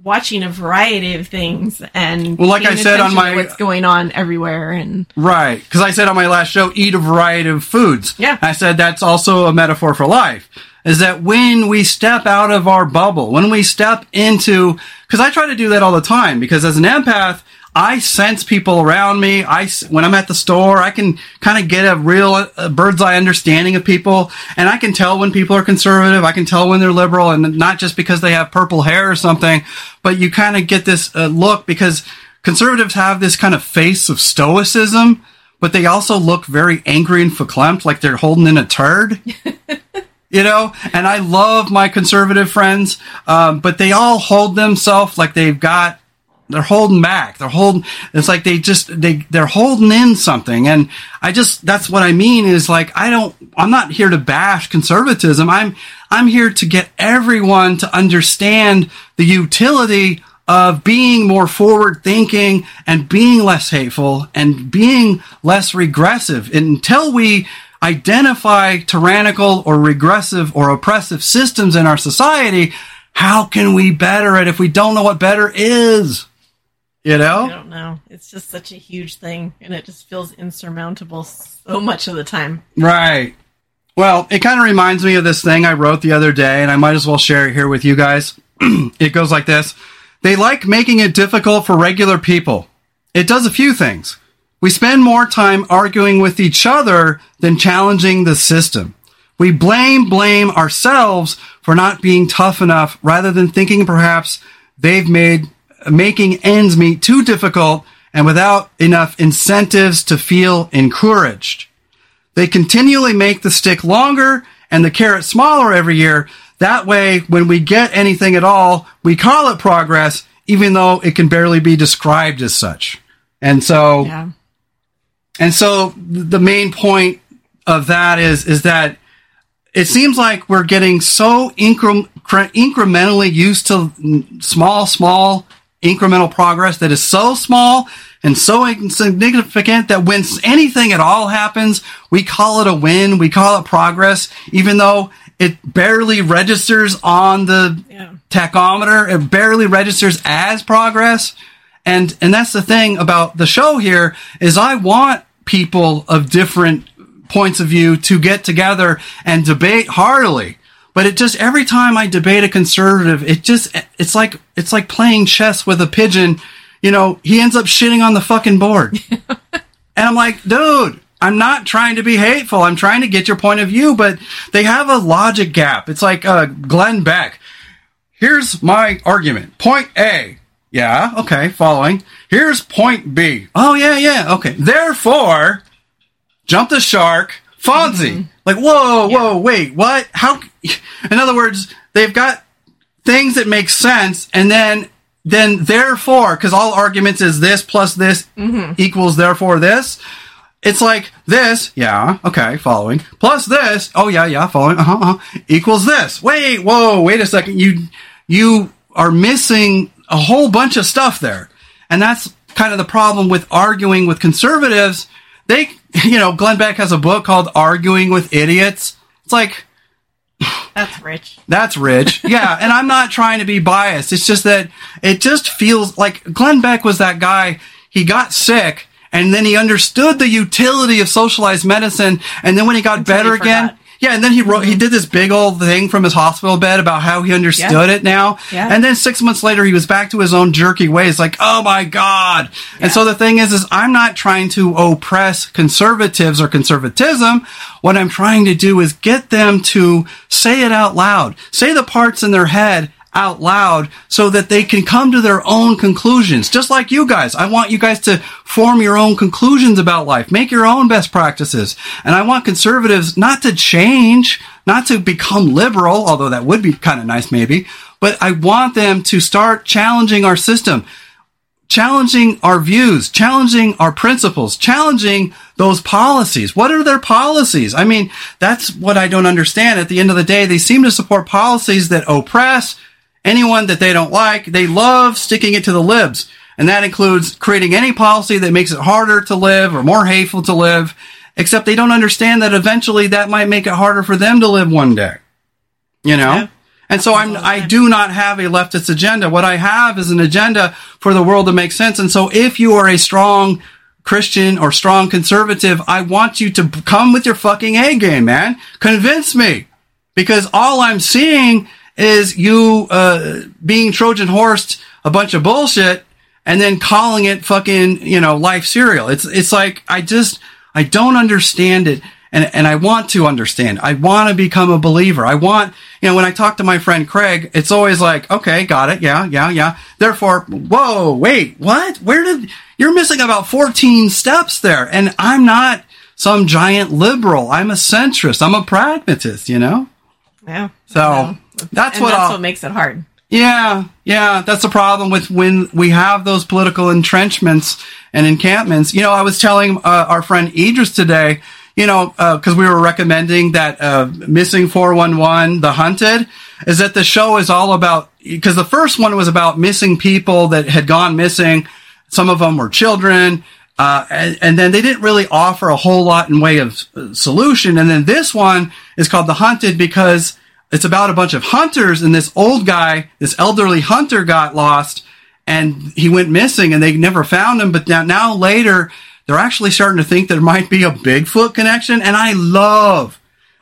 watching a variety of things and well, like I said on my what's going on everywhere and right because I said on my last show, eat a variety of foods. Yeah, I said that's also a metaphor for life. Is that when we step out of our bubble, when we step into, because I try to do that all the time, because as an empath, I sense people around me. I, when I'm at the store, I can kind of get a real a bird's eye understanding of people. And I can tell when people are conservative. I can tell when they're liberal and not just because they have purple hair or something, but you kind of get this uh, look because conservatives have this kind of face of stoicism, but they also look very angry and verklempt, like they're holding in a turd. you know and i love my conservative friends um, but they all hold themselves like they've got they're holding back. They're holding, it's like they just, they, they're holding in something. And I just, that's what I mean is like, I don't, I'm not here to bash conservatism. I'm, I'm here to get everyone to understand the utility of being more forward thinking and being less hateful and being less regressive until we identify tyrannical or regressive or oppressive systems in our society. How can we better it if we don't know what better is? You know? I don't know. It's just such a huge thing, and it just feels insurmountable so much of the time. Right. Well, it kind of reminds me of this thing I wrote the other day, and I might as well share it here with you guys. it goes like this They like making it difficult for regular people. It does a few things. We spend more time arguing with each other than challenging the system. We blame, blame ourselves for not being tough enough rather than thinking perhaps they've made making ends meet too difficult and without enough incentives to feel encouraged. They continually make the stick longer and the carrot smaller every year. That way, when we get anything at all, we call it progress, even though it can barely be described as such. And so, yeah. and so the main point of that is, is that it seems like we're getting so incre- incrementally used to mm, small, small incremental progress that is so small and so insignificant that when anything at all happens, we call it a win, we call it progress, even though it barely registers on the yeah. tachometer, it barely registers as progress. And and that's the thing about the show here is I want people of different points of view to get together and debate heartily but it just every time I debate a conservative, it just it's like it's like playing chess with a pigeon. You know, he ends up shitting on the fucking board. and I'm like, dude, I'm not trying to be hateful. I'm trying to get your point of view, but they have a logic gap. It's like uh, Glenn Beck. Here's my argument. Point A. Yeah, okay, following. Here's point B. Oh, yeah, yeah, okay. Therefore, jump the shark, Fonzie. Mm-hmm. Like, whoa, yeah. whoa, wait, what? How? In other words, they've got things that make sense, and then then therefore, because all arguments is this plus this mm-hmm. equals therefore this. It's like this, yeah, okay, following, plus this, oh yeah, yeah, following, uh-huh, uh-huh, equals this. Wait, whoa, wait a second, you you are missing a whole bunch of stuff there, and that's kind of the problem with arguing with conservatives. They, you know, Glenn Beck has a book called "Arguing with Idiots." It's like that's rich. That's rich. Yeah, and I'm not trying to be biased. It's just that it just feels like Glenn Beck was that guy. He got sick and then he understood the utility of socialized medicine and then when he got Until better again, yeah, and then he wrote, he mm-hmm. did this big old thing from his hospital bed about how he understood yeah. it now. Yeah. And then six months later, he was back to his own jerky ways, like, oh my God. Yeah. And so the thing is, is I'm not trying to oppress conservatives or conservatism. What I'm trying to do is get them to say it out loud, say the parts in their head out loud so that they can come to their own conclusions. Just like you guys. I want you guys to form your own conclusions about life. Make your own best practices. And I want conservatives not to change, not to become liberal, although that would be kind of nice maybe, but I want them to start challenging our system. Challenging our views, challenging our principles, challenging those policies. What are their policies? I mean, that's what I don't understand. At the end of the day, they seem to support policies that oppress, anyone that they don't like. They love sticking it to the libs. And that includes creating any policy that makes it harder to live or more hateful to live, except they don't understand that eventually that might make it harder for them to live one day. You know? Yeah. And so I'm, I do not have a leftist agenda. What I have is an agenda for the world to make sense. And so if you are a strong Christian or strong conservative, I want you to come with your fucking A game, man. Convince me. Because all I'm seeing is you, uh, being Trojan horsed a bunch of bullshit and then calling it fucking, you know, life cereal. It's, it's like, I just, I don't understand it. And, and I want to understand. I want to become a believer. I want, you know, when I talk to my friend Craig, it's always like, okay, got it. Yeah, yeah, yeah. Therefore, whoa, wait, what? Where did, you're missing about 14 steps there. And I'm not some giant liberal. I'm a centrist. I'm a pragmatist, you know? Yeah. So that's and what that's I'll, what makes it hard. yeah, yeah, that's the problem with when we have those political entrenchments and encampments. You know, I was telling uh, our friend Idris today, you know, because we were recommending that uh, Missing 411, The Hunted, is that the show is all about, because the first one was about missing people that had gone missing. Some of them were children. Uh, and, and then they didn't really offer a whole lot in way of uh, solution. And then this one is called The Hunted because it's about a bunch of hunters and this old guy, this elderly hunter got lost and he went missing and they never found him. But now, now later, they're actually starting to think there might be a Bigfoot connection. And I love,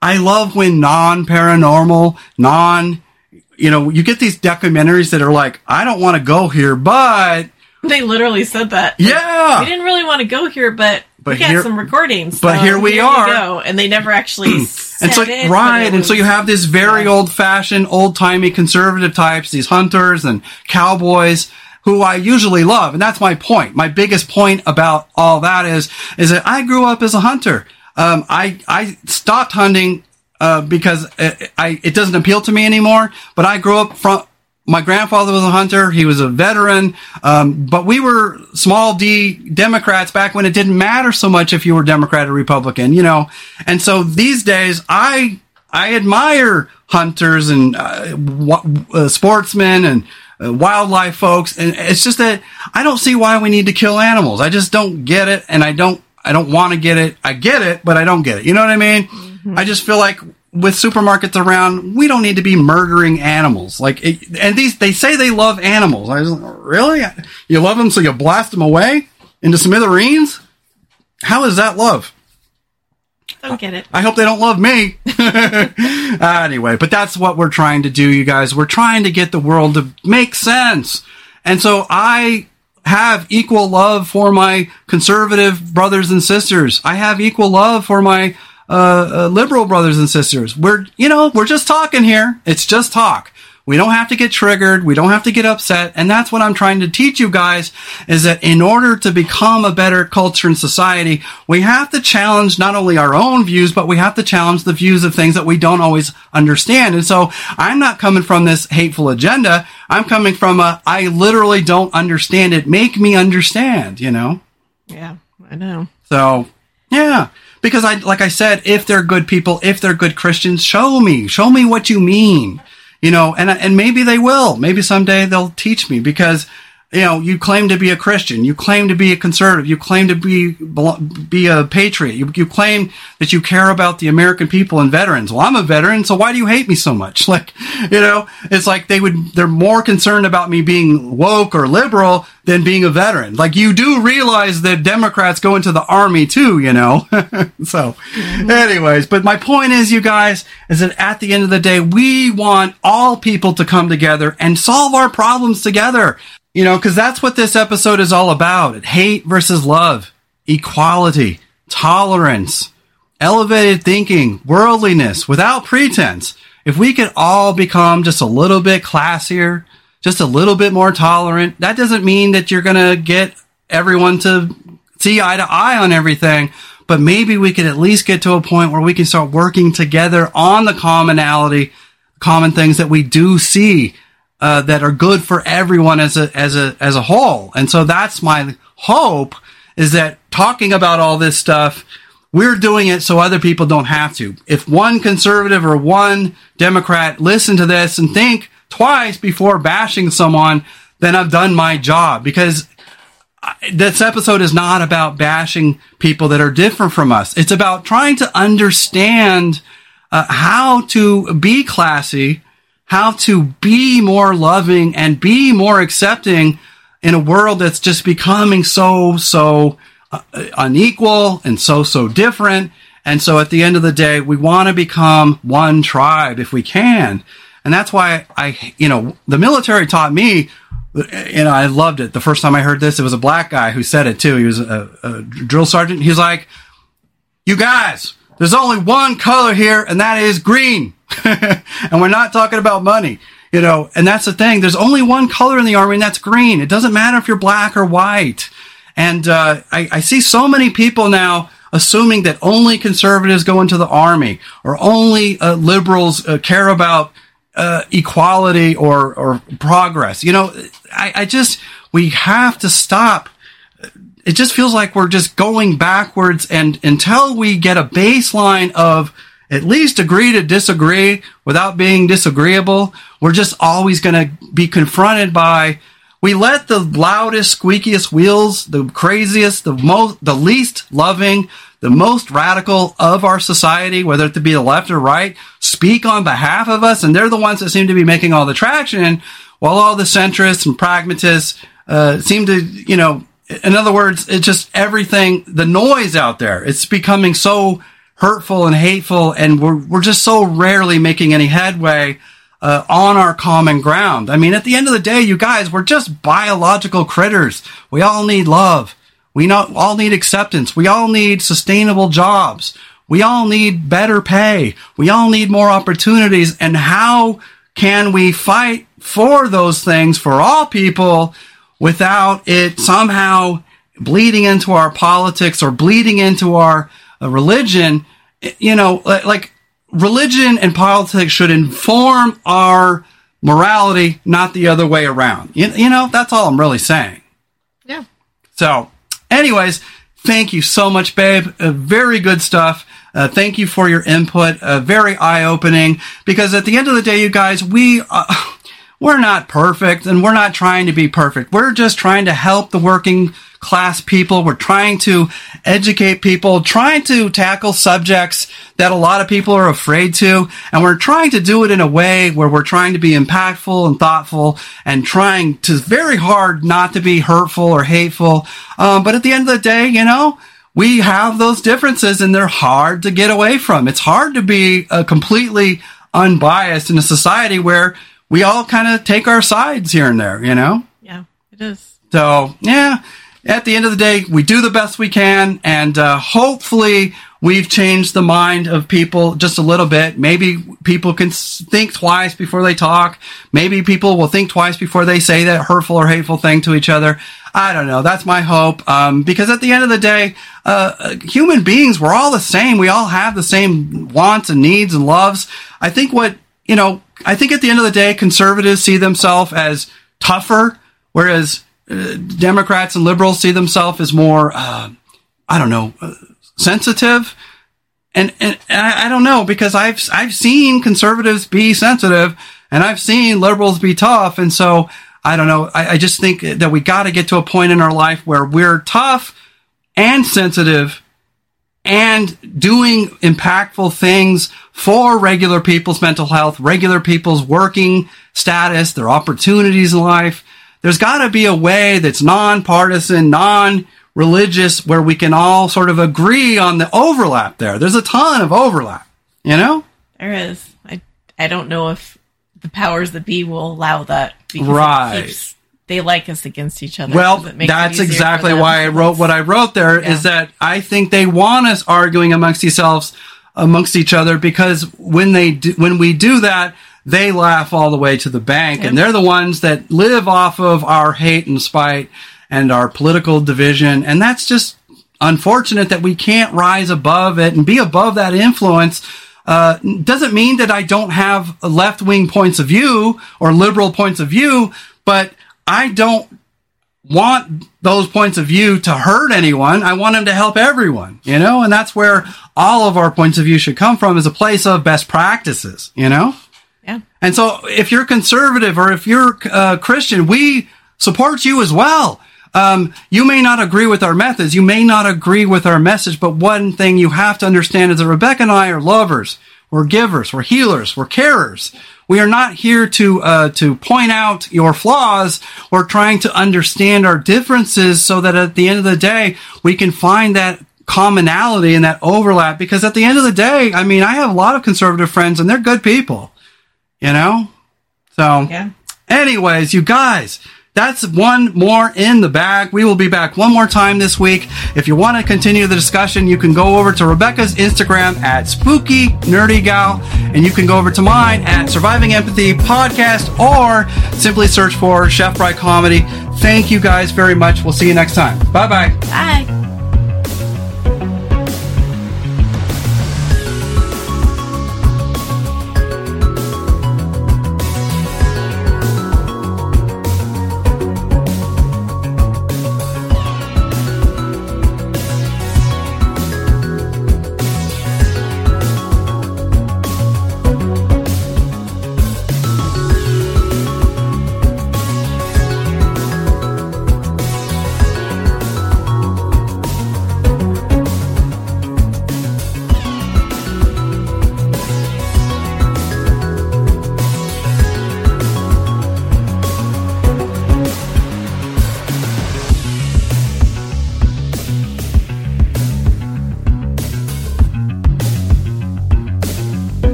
I love when non paranormal, non, you know, you get these documentaries that are like, I don't want to go here, but They literally said that. yeah. We didn't really want to go here, but, But we got here- some recordings. but so here we are. And they never actually And so, right, and so you have this very yeah. old fashioned, old timey conservative types, these hunters and cowboys who I usually love. And that's my point. My biggest point about all that is, is that I grew up as a hunter. Um, I, I stopped hunting, uh, because it, I, it doesn't appeal to me anymore, but I grew up from, my grandfather was a hunter. He was a veteran. Um, but we were small D Democrats back when it didn't matter so much if you were Democrat or Republican, you know? And so these days I, I admire hunters and, uh, wa- uh, sportsmen and, uh, wildlife folks. And it's just that I don't see why we need to kill animals. I just don't get it. And I don't, I don't want to get it. I get it, but I don't get it. You know what I mean? I just feel like with supermarkets around, we don't need to be murdering animals. Like, it, and these, they say they love animals. I was like, really? You love them so you blast them away into smithereens? How is that love? Don't get it. I hope they don't love me. Uh, anyway, but that's what we're trying to do, you guys. We're trying to get the world to make sense. And so I have equal love for my conservative brothers and sisters. I have equal love for my uh, uh, liberal brothers and sisters. We're, you know, we're just talking here. It's just talk. We don't have to get triggered. We don't have to get upset. And that's what I'm trying to teach you guys is that in order to become a better culture and society, we have to challenge not only our own views, but we have to challenge the views of things that we don't always understand. And so I'm not coming from this hateful agenda. I'm coming from a, I literally don't understand it. Make me understand, you know? Yeah, I know. So, yeah. Because I, like I said, if they're good people, if they're good Christians, show me, show me what you mean, you know, and, and maybe they will. Maybe someday they'll teach me because, you know, you claim to be a Christian, you claim to be a conservative, you claim to be, be a patriot, you, you claim that you care about the American people and veterans. Well, I'm a veteran, so why do you hate me so much? Like, you know, it's like they would, they're more concerned about me being woke or liberal than being a veteran. Like you do realize that Democrats go into the army too, you know? so mm-hmm. anyways, but my point is, you guys, is that at the end of the day, we want all people to come together and solve our problems together. You know, cause that's what this episode is all about. Hate versus love, equality, tolerance, elevated thinking, worldliness without pretense. If we could all become just a little bit classier, just a little bit more tolerant, that doesn't mean that you're going to get everyone to see eye to eye on everything, but maybe we could at least get to a point where we can start working together on the commonality, common things that we do see uh, that are good for everyone as a as a as a whole. And so that's my hope is that talking about all this stuff, we're doing it so other people don't have to. If one conservative or one Democrat listen to this and think twice before bashing someone, then I've done my job because this episode is not about bashing people that are different from us. It's about trying to understand uh, how to be classy, how to be more loving and be more accepting in a world that's just becoming so, so uh, unequal and so, so different. And so at the end of the day, we want to become one tribe if we can. And that's why I, you know, the military taught me, you know, I loved it. The first time I heard this, it was a black guy who said it too. He was a, a drill sergeant. He's like, you guys, there's only one color here and that is green. and we're not talking about money, you know, and that's the thing. There's only one color in the army and that's green. It doesn't matter if you're black or white. And, uh, I, I see so many people now, assuming that only conservatives go into the army or only uh, liberals uh, care about uh, equality or or progress. You know, I, I just we have to stop. It just feels like we're just going backwards, and until we get a baseline of at least agree to disagree without being disagreeable, we're just always going to be confronted by we let the loudest, squeakiest wheels, the craziest, the most, the least loving, the most radical of our society, whether it be the left or right, speak on behalf of us, and they're the ones that seem to be making all the traction, while all the centrists and pragmatists uh, seem to, you know, in other words, it's just everything, the noise out there. It's becoming so hurtful and hateful, and we're we're just so rarely making any headway uh, on our common ground. I mean, at the end of the day, you guys, we're just biological critters. We all need love. We not, all need acceptance. We all need sustainable jobs. We all need better pay. We all need more opportunities. And how can we fight for those things for all people without it somehow bleeding into our politics or bleeding into our uh, religion? You know, like religion and politics should inform our morality, not the other way around. You, you know, that's all I'm really saying. Yeah. So Anyways, thank you so much, babe. Uh, very good stuff. Uh, thank you for your input. Uh, very eye opening because at the end of the day, you guys, we, uh, we're not perfect and we're not trying to be perfect. We're just trying to help the working class people. We're trying to educate people, trying to tackle subjects that a lot of people are afraid to. And we're trying to do it in a way where we're trying to be impactful and thoughtful and trying to very hard not to be hurtful or hateful. Um, but at the end of the day, you know, we have those differences and they're hard to get away from. It's hard to be uh, completely unbiased in a society where we all kind of take our sides here and there, you know? Yeah, it is. So, yeah, at the end of the day, we do the best we can, and uh, hopefully, we've changed the mind of people just a little bit. Maybe people can think twice before they talk. Maybe people will think twice before they say that hurtful or hateful thing to each other. I don't know. That's my hope. Um, because at the end of the day, uh, uh, human beings, we're all the same. We all have the same wants and needs and loves. I think what, you know, I think at the end of the day, conservatives see themselves as tougher, whereas uh, Democrats and liberals see themselves as more, uh, I don't know, uh, sensitive. And, and, I, I, don't know because I've, I've seen conservatives be sensitive and I've seen liberals be tough. And so I don't know. I, I just think that we got to get to a point in our life where we're tough and sensitive and doing impactful things for regular people's mental health, regular people's working status, their opportunities in life there's got to be a way that's nonpartisan, non-religious, where we can all sort of agree on the overlap there. There's a ton of overlap, you know? There is. I, I don't know if the powers that be will allow that. Right. they like us against each other. Well, that's exactly why I wrote what I wrote there. Yeah. Is that I think they want us arguing amongst themselves, amongst each other, because when they do, when we do that, they laugh all the way to the bank, yep. and they're the ones that live off of our hate and spite and our political division, and that's just unfortunate that we can't rise above it and be above that influence. Uh, doesn't mean that I don't have left wing points of view or liberal points of view, but I don't want those points of view to hurt anyone. I want them to help everyone, you know, and that's where all of our points of view should come from is a place of best practices, you know? Yeah. And so if you're conservative or if you're uh, Christian, we support you as well. Um, you may not agree with our methods. You may not agree with our message, but one thing you have to understand is that Rebecca and I are lovers. We're givers. We're healers. We're carers. We are not here to uh, to point out your flaws. We're trying to understand our differences so that at the end of the day, we can find that commonality and that overlap. Because at the end of the day, I mean, I have a lot of conservative friends and they're good people, you know? So, yeah. anyways, you guys, that's one more in the bag. We will be back one more time this week. If you want to continue the discussion, you can go over to Rebecca's Instagram at Spooky Nerdy Gal, and you can go over to mine at Surviving Empathy Podcast, or simply search for Chef Bry Comedy. Thank you guys very much. We'll see you next time. Bye-bye. Bye.